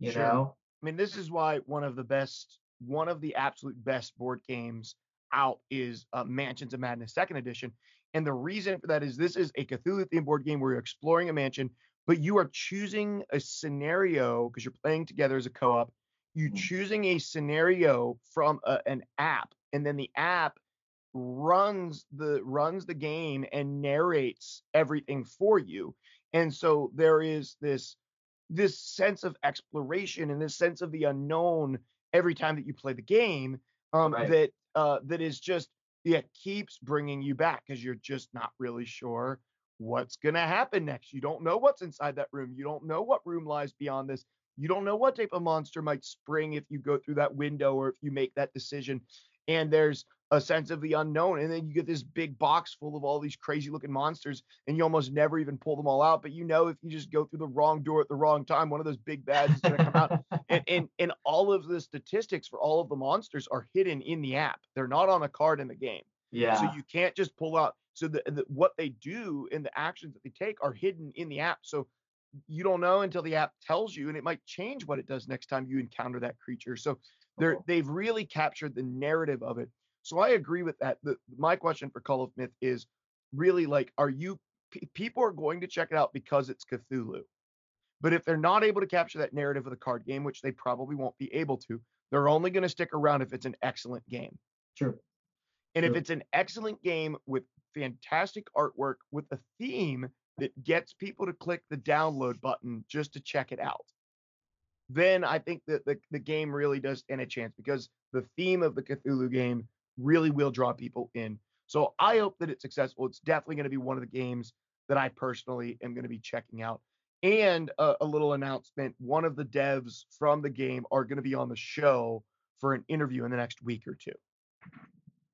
you Sure. know? I mean, this is why one of the best, one of the absolute best board games out is uh, Mansions of Madness Second Edition, and the reason for that is this is a Cthulhu themed board game where you're exploring a mansion, but you are choosing a scenario because you're playing together as a co-op. You're Mhm. choosing a scenario from a, an app, and then the app runs the runs the game and narrates everything for you. And so there is this this sense of exploration and this sense of the unknown every time that you play the game um, Right. that uh, that is just yeah keeps bringing you back because you're just not really sure what's going to happen next. You don't know what's inside that room. You don't know what room lies beyond this. You don't know what type of monster might spring if you go through that window or if you make that decision. And there's a sense of the unknown. And then you get this big box full of all these crazy looking monsters, and you almost never even pull them all out. But you know, if you just go through the wrong door at the wrong time, one of those big bads is going to come out. And, [laughs] and, and all of the statistics for all of the monsters are hidden in the app, they're not on a card in the game. Yeah. So you can't just pull out. So the, the what they do and the actions that they take are hidden in the app. So you don't know until the app tells you, and it might change what it does next time you encounter that creature. So they're Oh. they've really captured the narrative of it. So I agree with that. The, my question for Call of Myth is really like, are you p- people are going to check it out because it's Cthulhu, but if they're not able to capture that narrative of the card game, which they probably won't be able to, they're only going to stick around if it's an excellent game. True. And if it's an excellent game with fantastic artwork with a theme that gets people to click the download button just to check it out, then I think that the, the game really does stand a chance because the theme of the Cthulhu game really will draw people in. So I hope that it's successful. It's definitely going to be one of the games that I personally am going to be checking out. And a, a little announcement one of the devs from the game are going to be on the show for an interview in the next week or two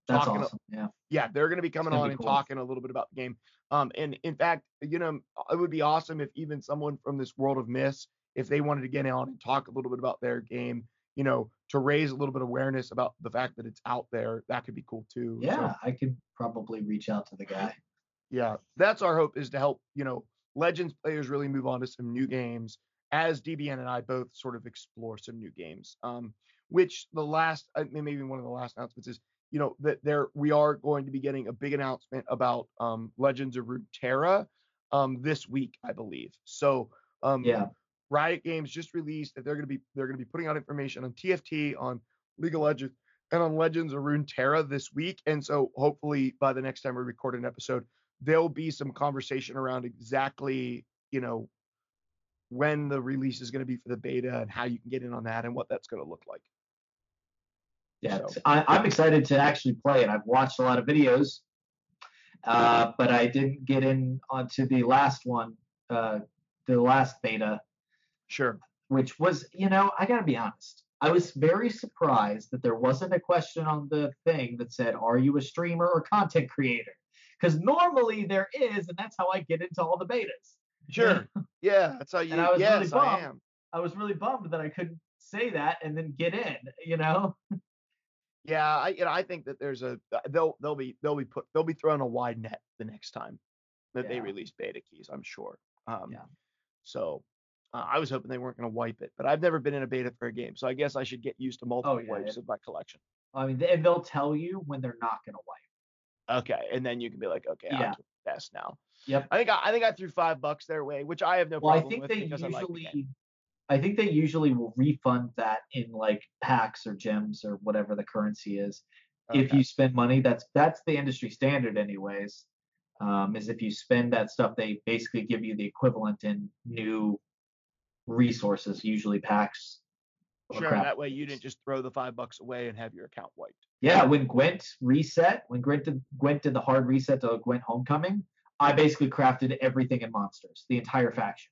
That's talking- awesome. Yeah. yeah, they're going to be coming on be and cool. talking a little bit about the game. Um, and in fact, you know, it would be awesome if even someone from this world of myths, if they wanted to get on and talk a little bit about their game, you know, to raise a little bit of awareness about the fact that it's out there, that could be cool too. So, Yeah. I could probably reach out to the guy. yeah, that's our hope is to help, you know, Legends players really move on to some new games as DBN and I both sort of explore some new games. Um, which the last, I mean, maybe one of the last announcements is, you know, that there we are going to be getting a big announcement about um, Legends of Runeterra um, this week, I believe. So um, Yeah. Riot Games just released that they're going to be they're going to be putting out information on TFT, on League of Legends, and on Legends of Runeterra this week. And so hopefully by the next time we record an episode, there'll be some conversation around exactly you know when the release is going to be for the beta and how you can get in on that and what that's going to look like. Yeah, So- I, am excited to actually play it. I've watched a lot of videos, uh, but I didn't get in onto the last one, uh, the last beta, Sure. which was, you know, I gotta be honest. I was very surprised that there wasn't a question on the thing that said, "Are you a streamer or content creator?" Because normally there is, and that's how I get into all the betas. Sure. [laughs] Yeah, that's how you. I was really yes, I am. I was really bummed that I couldn't say that and then get in. You know? Yeah, I you know, I think that there's a uh, they'll they'll be they'll be put they'll be throwing a wide net the next time that they release beta keys. I'm sure. Um, Yeah. So uh, I was hoping they weren't going to wipe it, but I've never been in a beta for a game, so I guess I should get used to multiple Oh, yeah, wipes yeah. of my collection. I mean, and they'll tell you when they're not gonna wipe. Okay, and then you can be like, okay, Yeah. I'm best now. Yep. I think I, I think I threw five bucks their way, which I have no Well, I problem think with they because I like the usually. I think they usually will refund that in like packs or gems or whatever the currency is. If you spend money, that's that's the industry standard, anyways. Um, is if you spend that stuff, they basically give you the equivalent in new resources, usually packs. Sure, that way you didn't just throw the five bucks away and have your account wiped. Yeah, when Gwent reset, when Gwent did, Gwent did the hard reset to Gwent Homecoming, I basically crafted everything in monsters, the entire faction.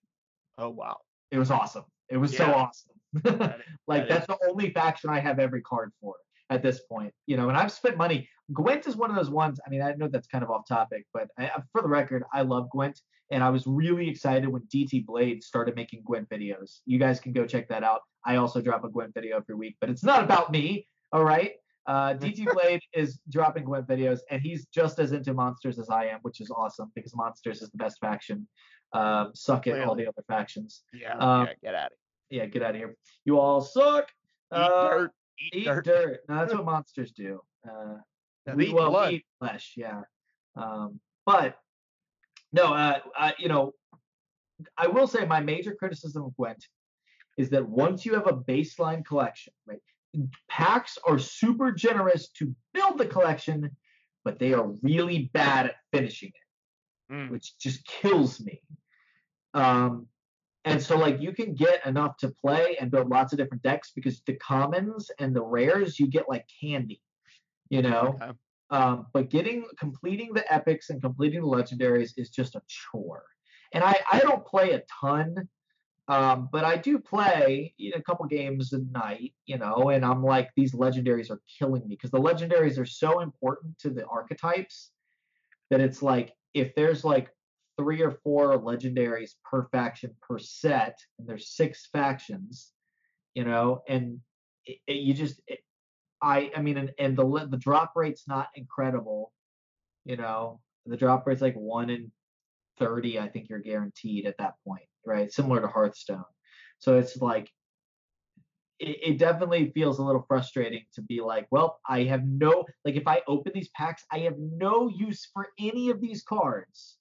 Oh wow. It was awesome. It was so awesome. That- [laughs] like that that's the only faction I have every card for at this point. You know, and I've spent money. Gwent is one of those ones. I mean, I know that's kind of off topic, but I, for the record, I love Gwent, and I was really excited when DT Blade started making Gwent videos. You guys can go check that out. I also drop a Gwent video every week, but it's not about me. All right. Uh, DT [laughs] Blade is dropping Gwent videos, and he's just as into monsters as I am, which is awesome because monsters is the best faction. Um, suck it, all the other factions. Yeah, Um, yeah, get at it. Yeah, get out of here. You all suck. Eat Uh, dirt. Eat, Eat dirt. dirt. No, that's [laughs] what monsters do. Uh, We- well, blood. eat flesh, yeah. Um, but no, uh, uh, you know, I will say my major criticism of Gwent is that once you have a baseline collection, right, packs are super generous to build the collection, but they are really bad at finishing it Mm. which just kills me. Um, and so like you can get enough to play and build lots of different decks because the commons and the rares you get like candy, you know. Okay. Um, but getting completing the epics and completing the legendaries is just a chore. And I I don't play a ton, um, but I do play you know, a couple games a night, you know, and I'm like these legendaries are killing me because the legendaries are so important to the archetypes that it's like if there's like three or four legendaries per faction per set, and there's six factions, you know, and it, it, you just, it, I, I mean, and, and the the drop rate's not incredible, you know, the drop rate's like one in thirty, I think you're guaranteed at that point, right? Similar to Hearthstone, so it's like. It, it definitely feels a little frustrating to be like, well, I have no like if I open these packs, I have no use for any of these cards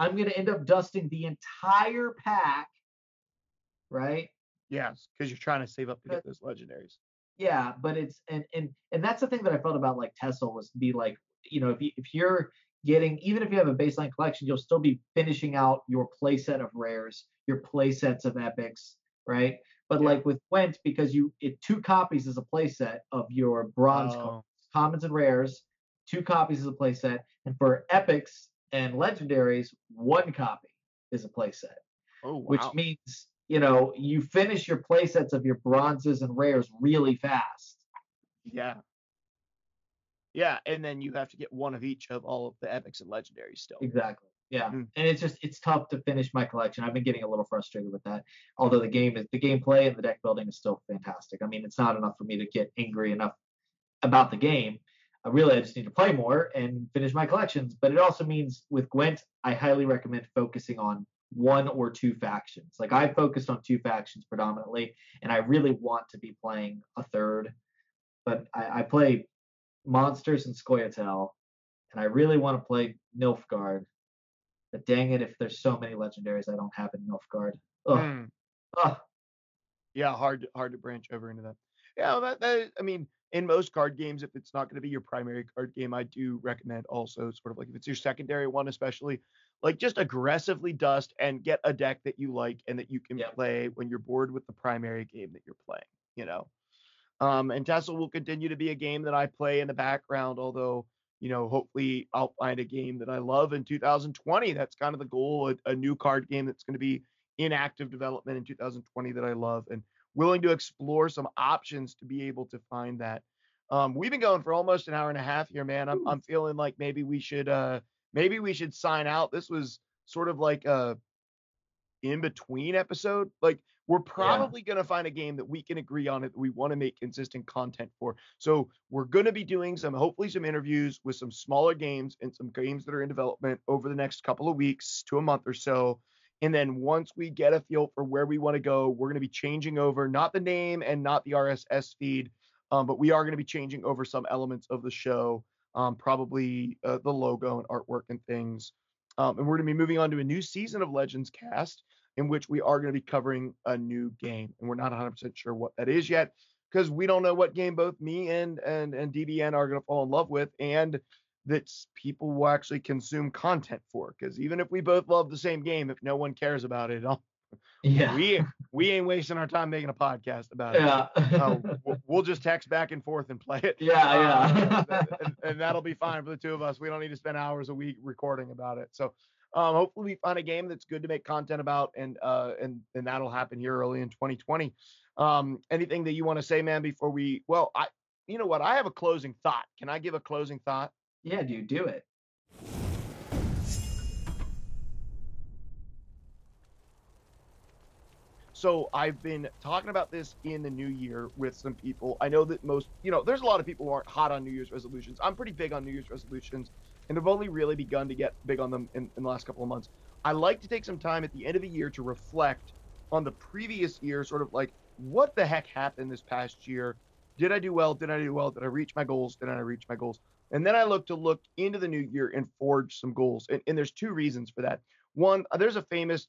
I'm going to end up dusting the entire pack, right? Yes, because you're trying to save up to get those legendaries. Yeah, but it's and and and that's the thing that I felt about like TESL was to be like, you know, if you if you're getting even if you have a baseline collection, you'll still be finishing out your playset of rares, your playsets of epics, right? But yeah. like with Gwent, because you it two copies is a playset of your bronze oh. cards, commons and rares, two copies is a playset, and for epics, and legendaries, one copy is a playset. Oh, wow. Which means, you know, you finish your playsets of your bronzes and rares really fast. Yeah. Yeah, and then you have to get one of each of all of the epics and legendaries still. Exactly. Yeah. Mm. And it's just it's tough to finish my collection. I've been getting a little frustrated with that. Although the game is the gameplay and the deck building is still fantastic. I mean, it's not enough for me to get angry enough about the game. I really I just need to play more and finish my collections. But it also means with Gwent, I highly recommend focusing on one or two factions. Like I focused on two factions predominantly, and I really want to be playing a third. But I, I play monsters and Scoia'tael, and I really want to play Nilfgaard. But dang it, if there's so many legendaries I don't have in Nilfgaard. Ugh. Mm. Ugh. Yeah, hard hard to branch over into that. Yeah, that, that I mean, in most card games, if it's not going to be your primary card game, I do recommend also sort of like if it's your secondary one, especially like just aggressively dust and get a deck that you like and that you can yep. play when you're bored with the primary game that you're playing, you know. Um, and TESL will continue to be a game that I play in the background, although, you know, hopefully I'll find a game that I love in 2020. That's kind of the goal, a, a new card game that's going to be in active development in 2020 that I love. And willing to explore some options to be able to find that. Um, we've been going for almost an hour and a half here, man. I'm, I'm feeling like maybe we should uh, maybe we should sign out. This was sort of like a in between episode. Like we're probably yeah. going to find a game that we can agree on it that we want to make consistent content for. So we're going to be doing some hopefully some interviews with some smaller games and some games that are in development over the next couple of weeks to a month or so. And then once we get a feel for where we want to go, we're going to be changing over not the name and not the RSS feed, um, but we are going to be changing over some elements of the show, um, probably uh, the logo and artwork and things. Um, and we're going to be moving on to a new season of Legends Cast in which we are going to be covering a new game. And we're not 100% sure what that is yet because we don't know what game both me and and and DBN are going to fall in love with. And that people will actually consume content for. Because even if we both love the same game, if no one cares about it, yeah, we we ain't wasting our time making a podcast about it. Yeah, uh, [laughs] we'll just text back and forth and play it. Yeah, uh, yeah, [laughs] and, and, that'll be fine for the two of us. We don't need to spend hours a week recording about it. So. Um, hopefully we find a game that's good to make content about and uh and and that'll happen here early in 2020 um anything that you want to say man before we well i you know what i have a closing thought can i give a closing thought yeah, dude, do it. So I've been talking about this in the new year with some people. I know that most, you know, there's a lot of people who aren't hot on New Year's resolutions. I'm pretty big on New Year's resolutions, and I've only really begun to get big on them in, in the last couple of months. I like to take some time at the end of the year to reflect on the previous year, sort of like what the heck happened this past year. Did I do well? Did I do well? Did I reach my goals? Did I reach my goals? And then I look to look into the new year and forge some goals. And, and there's two reasons for that. One, uh, there's a famous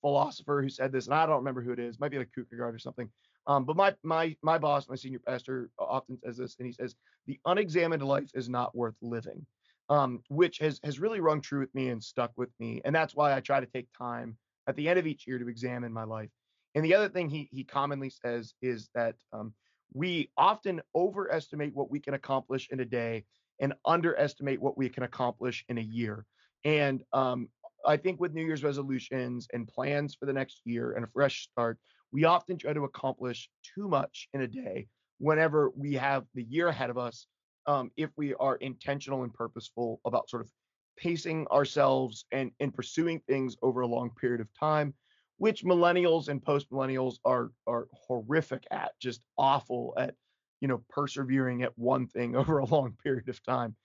philosopher who said this, and I don't remember who it is. It might be like Kierkegaard or something. Um, but my my my boss, my senior pastor, often says this, and he says the unexamined life is not worth living, um, which has has really rung true with me and stuck with me. And that's why I try to take time at the end of each year to examine my life. And the other thing he he commonly says is that um, we often overestimate what we can accomplish in a day and underestimate what we can accomplish in a year. And um, I think with New Year's resolutions and plans for the next year and a fresh start, we often try to accomplish too much in a day whenever we have the year ahead of us. Um, if we are intentional and purposeful about sort of pacing ourselves and, and pursuing things over a long period of time, which millennials and post millennials are are horrific at, just awful at, you know, persevering at one thing [laughs] over a long period of time.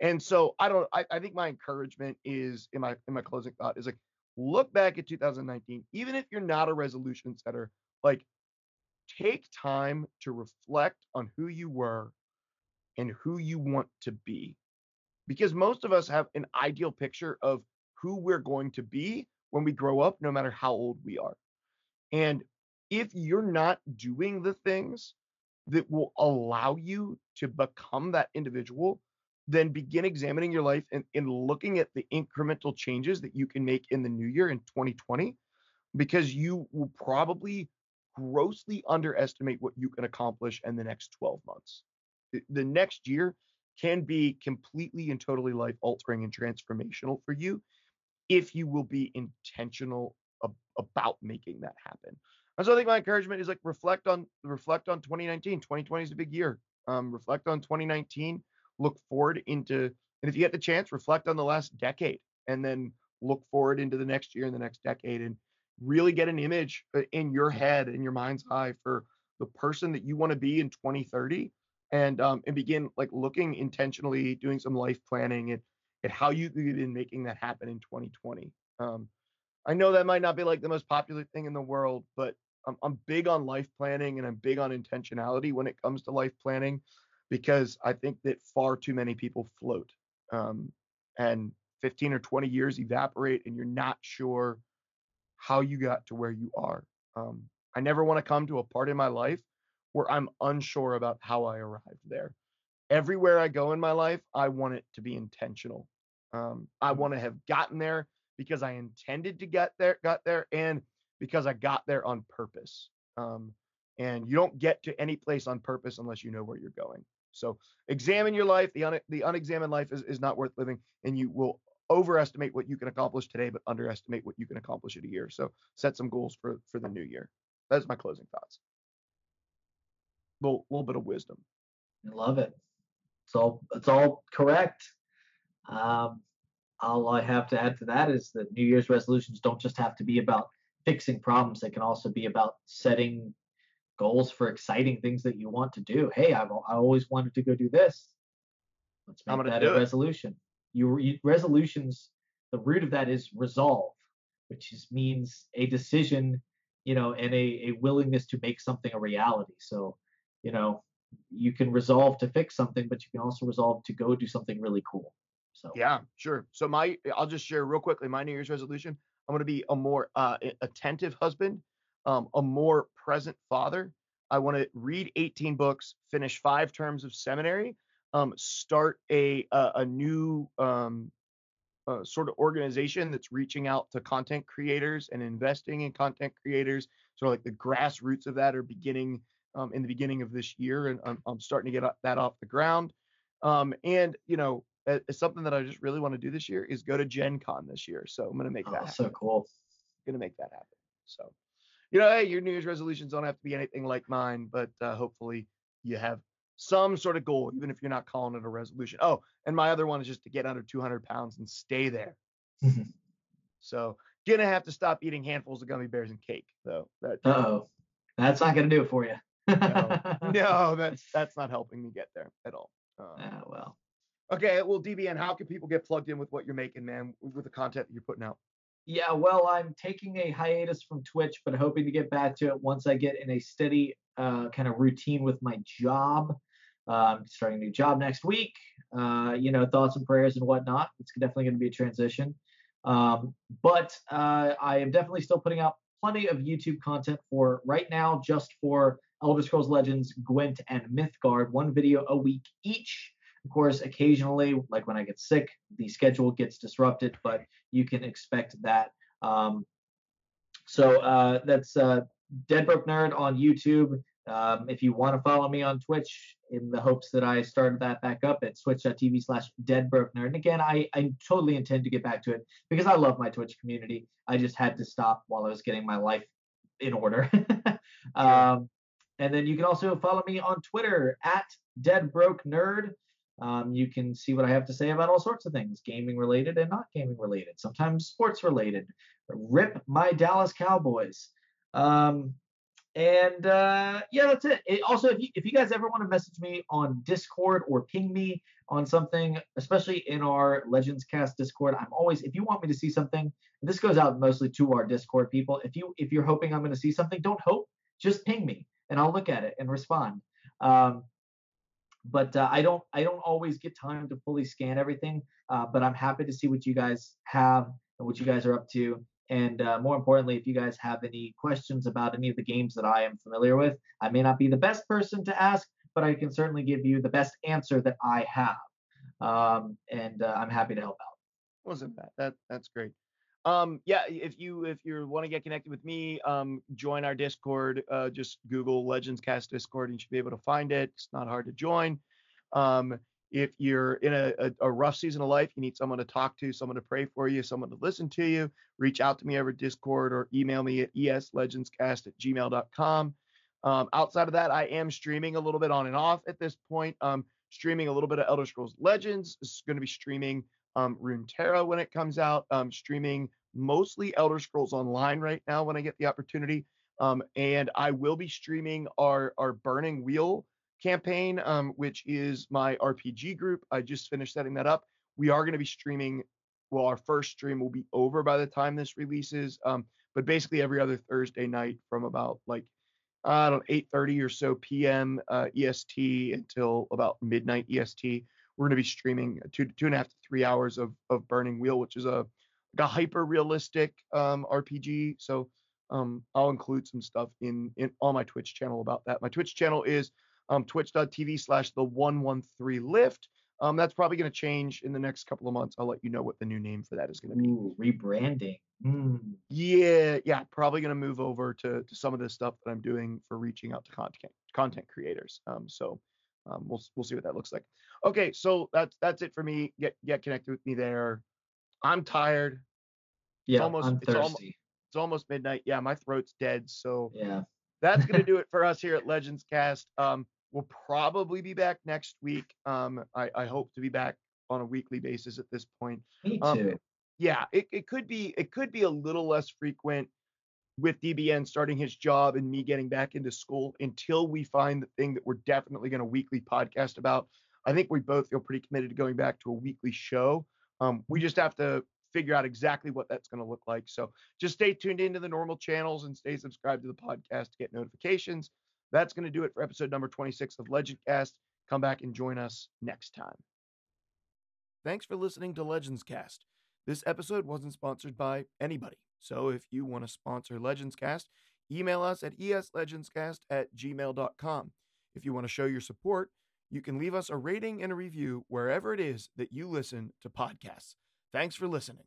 And so I don't I, I think my encouragement is in my in my closing thought is like look back at 2019, even if you're not a resolution setter, like take time to reflect on who you were and who you want to be. Because most of us have an ideal picture of who we're going to be when we grow up, no matter how old we are. And if you're not doing the things that will allow you to become that individual, then begin examining your life and, and looking at the incremental changes that you can make in the new year in 2020, because you will probably grossly underestimate what you can accomplish in the next 12 months. The, next year can be completely and totally life altering and transformational for you if you will be intentional ab- about making that happen. And so I think my encouragement is like reflect on reflect on 2019. 2020 is a big year. Um, reflect on 2019 look forward into, and if you get the chance, reflect on the last decade and then look forward into the next year and the next decade and really get an image uh, in your head, in your mind's eye for the person that you want to be in 2030 and um, and begin like looking intentionally, doing some life planning and, and how you could begin making that happen in 2020. Um, I know that might not be like the most popular thing in the world, but I'm, I'm big on life planning and I'm big on intentionality when it comes to life planning because I think that far too many people float um, and 15 or 20 years evaporate and you're not sure how you got to where you are. Um, I never want to come to a part in my life where I'm unsure about how I arrived there. Everywhere I go in my life, I want it to be intentional. Um, I mm. want to have gotten there because I intended to get there, got there, and because I got there on purpose. Um, and you don't get to any place on purpose unless you know where you're going. So examine your life. The, un- the unexamined life is, is not worth living, and you will overestimate what you can accomplish today, but underestimate what you can accomplish in a year. So set some goals for for the new year. That's my closing thoughts. A little, little bit of wisdom. I love it. It's all it's all correct. Um, all I have to add to that is that New Year's resolutions don't just have to be about fixing problems. They can also be about setting goals for exciting things that you want to do. Hey, I've I always wanted to go do this. Let's make that a resolution. You, you resolutions. The root of that is resolve, which is, means a decision, you know, and a, a willingness to make something a reality. So, you know, you can resolve to fix something, but you can also resolve to go do something really cool. So yeah, sure. So my, I'll just share real quickly my New Year's resolution. I'm going to be a more uh, attentive husband um, a more present father. I want to read 18 books, finish five terms of seminary, um, start a a, a new um, uh, sort of organization that's reaching out to content creators and investing in content creators. So like the grassroots of that are beginning um, in the beginning of this year, and I'm, I'm starting to get that off the ground. Um, and you know, it's something that I just really want to do this year is go to Gen Con this year. So I'm going to make that. Oh, so cool. Going to make that happen. So you know, hey, your New Year's resolutions don't have to be anything like mine, but uh, hopefully you have some sort of goal, even if you're not calling it a resolution. Oh, and my other one is just to get under 200 pounds and stay there. [laughs] so, gonna have to stop eating handfuls of gummy bears and cake, though. That, oh, that's not gonna do it for you. no, [laughs] no, that's that's not helping me get there at all. Um, ah, well. Okay, well, DBN, how can people get plugged in with what you're making, man, with the content you're putting out? Yeah, well, I'm taking a hiatus from Twitch, but hoping to get back to it once I get in a steady uh, kind of routine with my job. Uh, starting a new job next week. Uh, you know, thoughts and prayers and whatnot. It's definitely going to be a transition. Um, but uh, I am definitely still putting out plenty of YouTube content for right now, just for Elder Scrolls Legends, Gwent, and Mythgard. One video a week each. Of course, occasionally, like when I get sick, the schedule gets disrupted, but you can expect that. Um, so uh, that's uh, Dead Broke Nerd on YouTube. Um, if you want to follow me on Twitch in the hopes that I started that back up, it's twitch.tv slash deadbrokenerd. And again, I, I totally intend to get back to it because I love my Twitch community. I just had to stop while I was getting my life in order. [laughs] um, and then you can also follow me on Twitter at Dead Broke deadbrokenerd. Um, you can see what I have to say about all sorts of things, gaming related and not gaming related, sometimes sports related. Rip my Dallas Cowboys. Um, and uh, yeah, that's it. it. Also, if you, if you guys ever want to message me on Discord or ping me on something, especially in our Legends Cast Discord, I'm always if you want me to see something, this goes out mostly to our Discord people. If you if you're hoping I'm going to see something, don't hope, just ping me and I'll look at it and respond. Um, but uh, I don't I don't always get time to fully scan everything. Uh, but I'm happy to see what you guys have and what you guys are up to. And uh, more importantly, if you guys have any questions about any of the games that I am familiar with, I may not be the best person to ask, but I can certainly give you the best answer that I have. Um, and uh, I'm happy to help out. Wasn't bad. That that's great. Um, yeah, if you if you want to get connected with me, um, join our Discord. Uh, just Google Legends Cast Discord, and you should be able to find it. It's not hard to join. Um, if you're in a, a, a, rough season of life, you need someone to talk to, someone to pray for you, someone to listen to you, reach out to me over Discord or email me at eslegendscast at gmail.com. Um, outside of that, I am streaming a little bit on and off at this point. Um, streaming a little bit of Elder Scrolls Legends. This is going to be streaming um, Runeterra when it comes out. Um, streaming mostly Elder Scrolls Online right now when I get the opportunity. Um, and I will be streaming our our Burning Wheel campaign, um, which is my RPG group. I just finished setting that up. We are going to be streaming. Well, our first stream will be over by the time this releases. Um, but basically every other Thursday night from about like I don't know 8:30 or so p.m. Uh, EST until about midnight EST. We're going to be streaming two two and a half to three hours of of Burning Wheel, which is a like a hyper realistic um, RPG. So um, I'll include some stuff in in on my Twitch channel about that. My Twitch channel is um, twitch.tv slash the 113 lift. Um, that's probably going to change in the next couple of months. I'll let you know what the new name for that is going to be. Ooh, rebranding. Mm. Yeah, yeah, probably going to move over to, to some of the stuff that I'm doing for reaching out to content content creators. Um, so um, we'll we'll see what that looks like. Okay, so that's that's it for me. Get get connected with me there. I'm tired. Yeah, it's almost, I'm thirsty. It's almost, it's almost midnight. Yeah, my throat's dead. So yeah, that's gonna [laughs] do it for us here at Legends Cast. Um, we'll probably be back next week. Um, I, I hope to be back on a weekly basis at this point. Me um, too. Yeah, it, it could be it could be a little less frequent with DBN starting his job and me getting back into school until we find the thing that we're definitely going to weekly podcast about. I think we both feel pretty committed to going back to a weekly show. Um, we just have to figure out exactly what that's going to look like. So just stay tuned into the normal channels and stay subscribed to the podcast to get notifications. That's going to do it for episode number 26 of Legend Cast. Come back and join us next time. Thanks for listening to Legends Cast. This episode wasn't sponsored by anybody. So if you want to sponsor Legends Cast, email us at eslegendscast at gmail.com. If you want to show your support, you can leave us a rating and a review wherever it is that you listen to podcasts. Thanks for listening.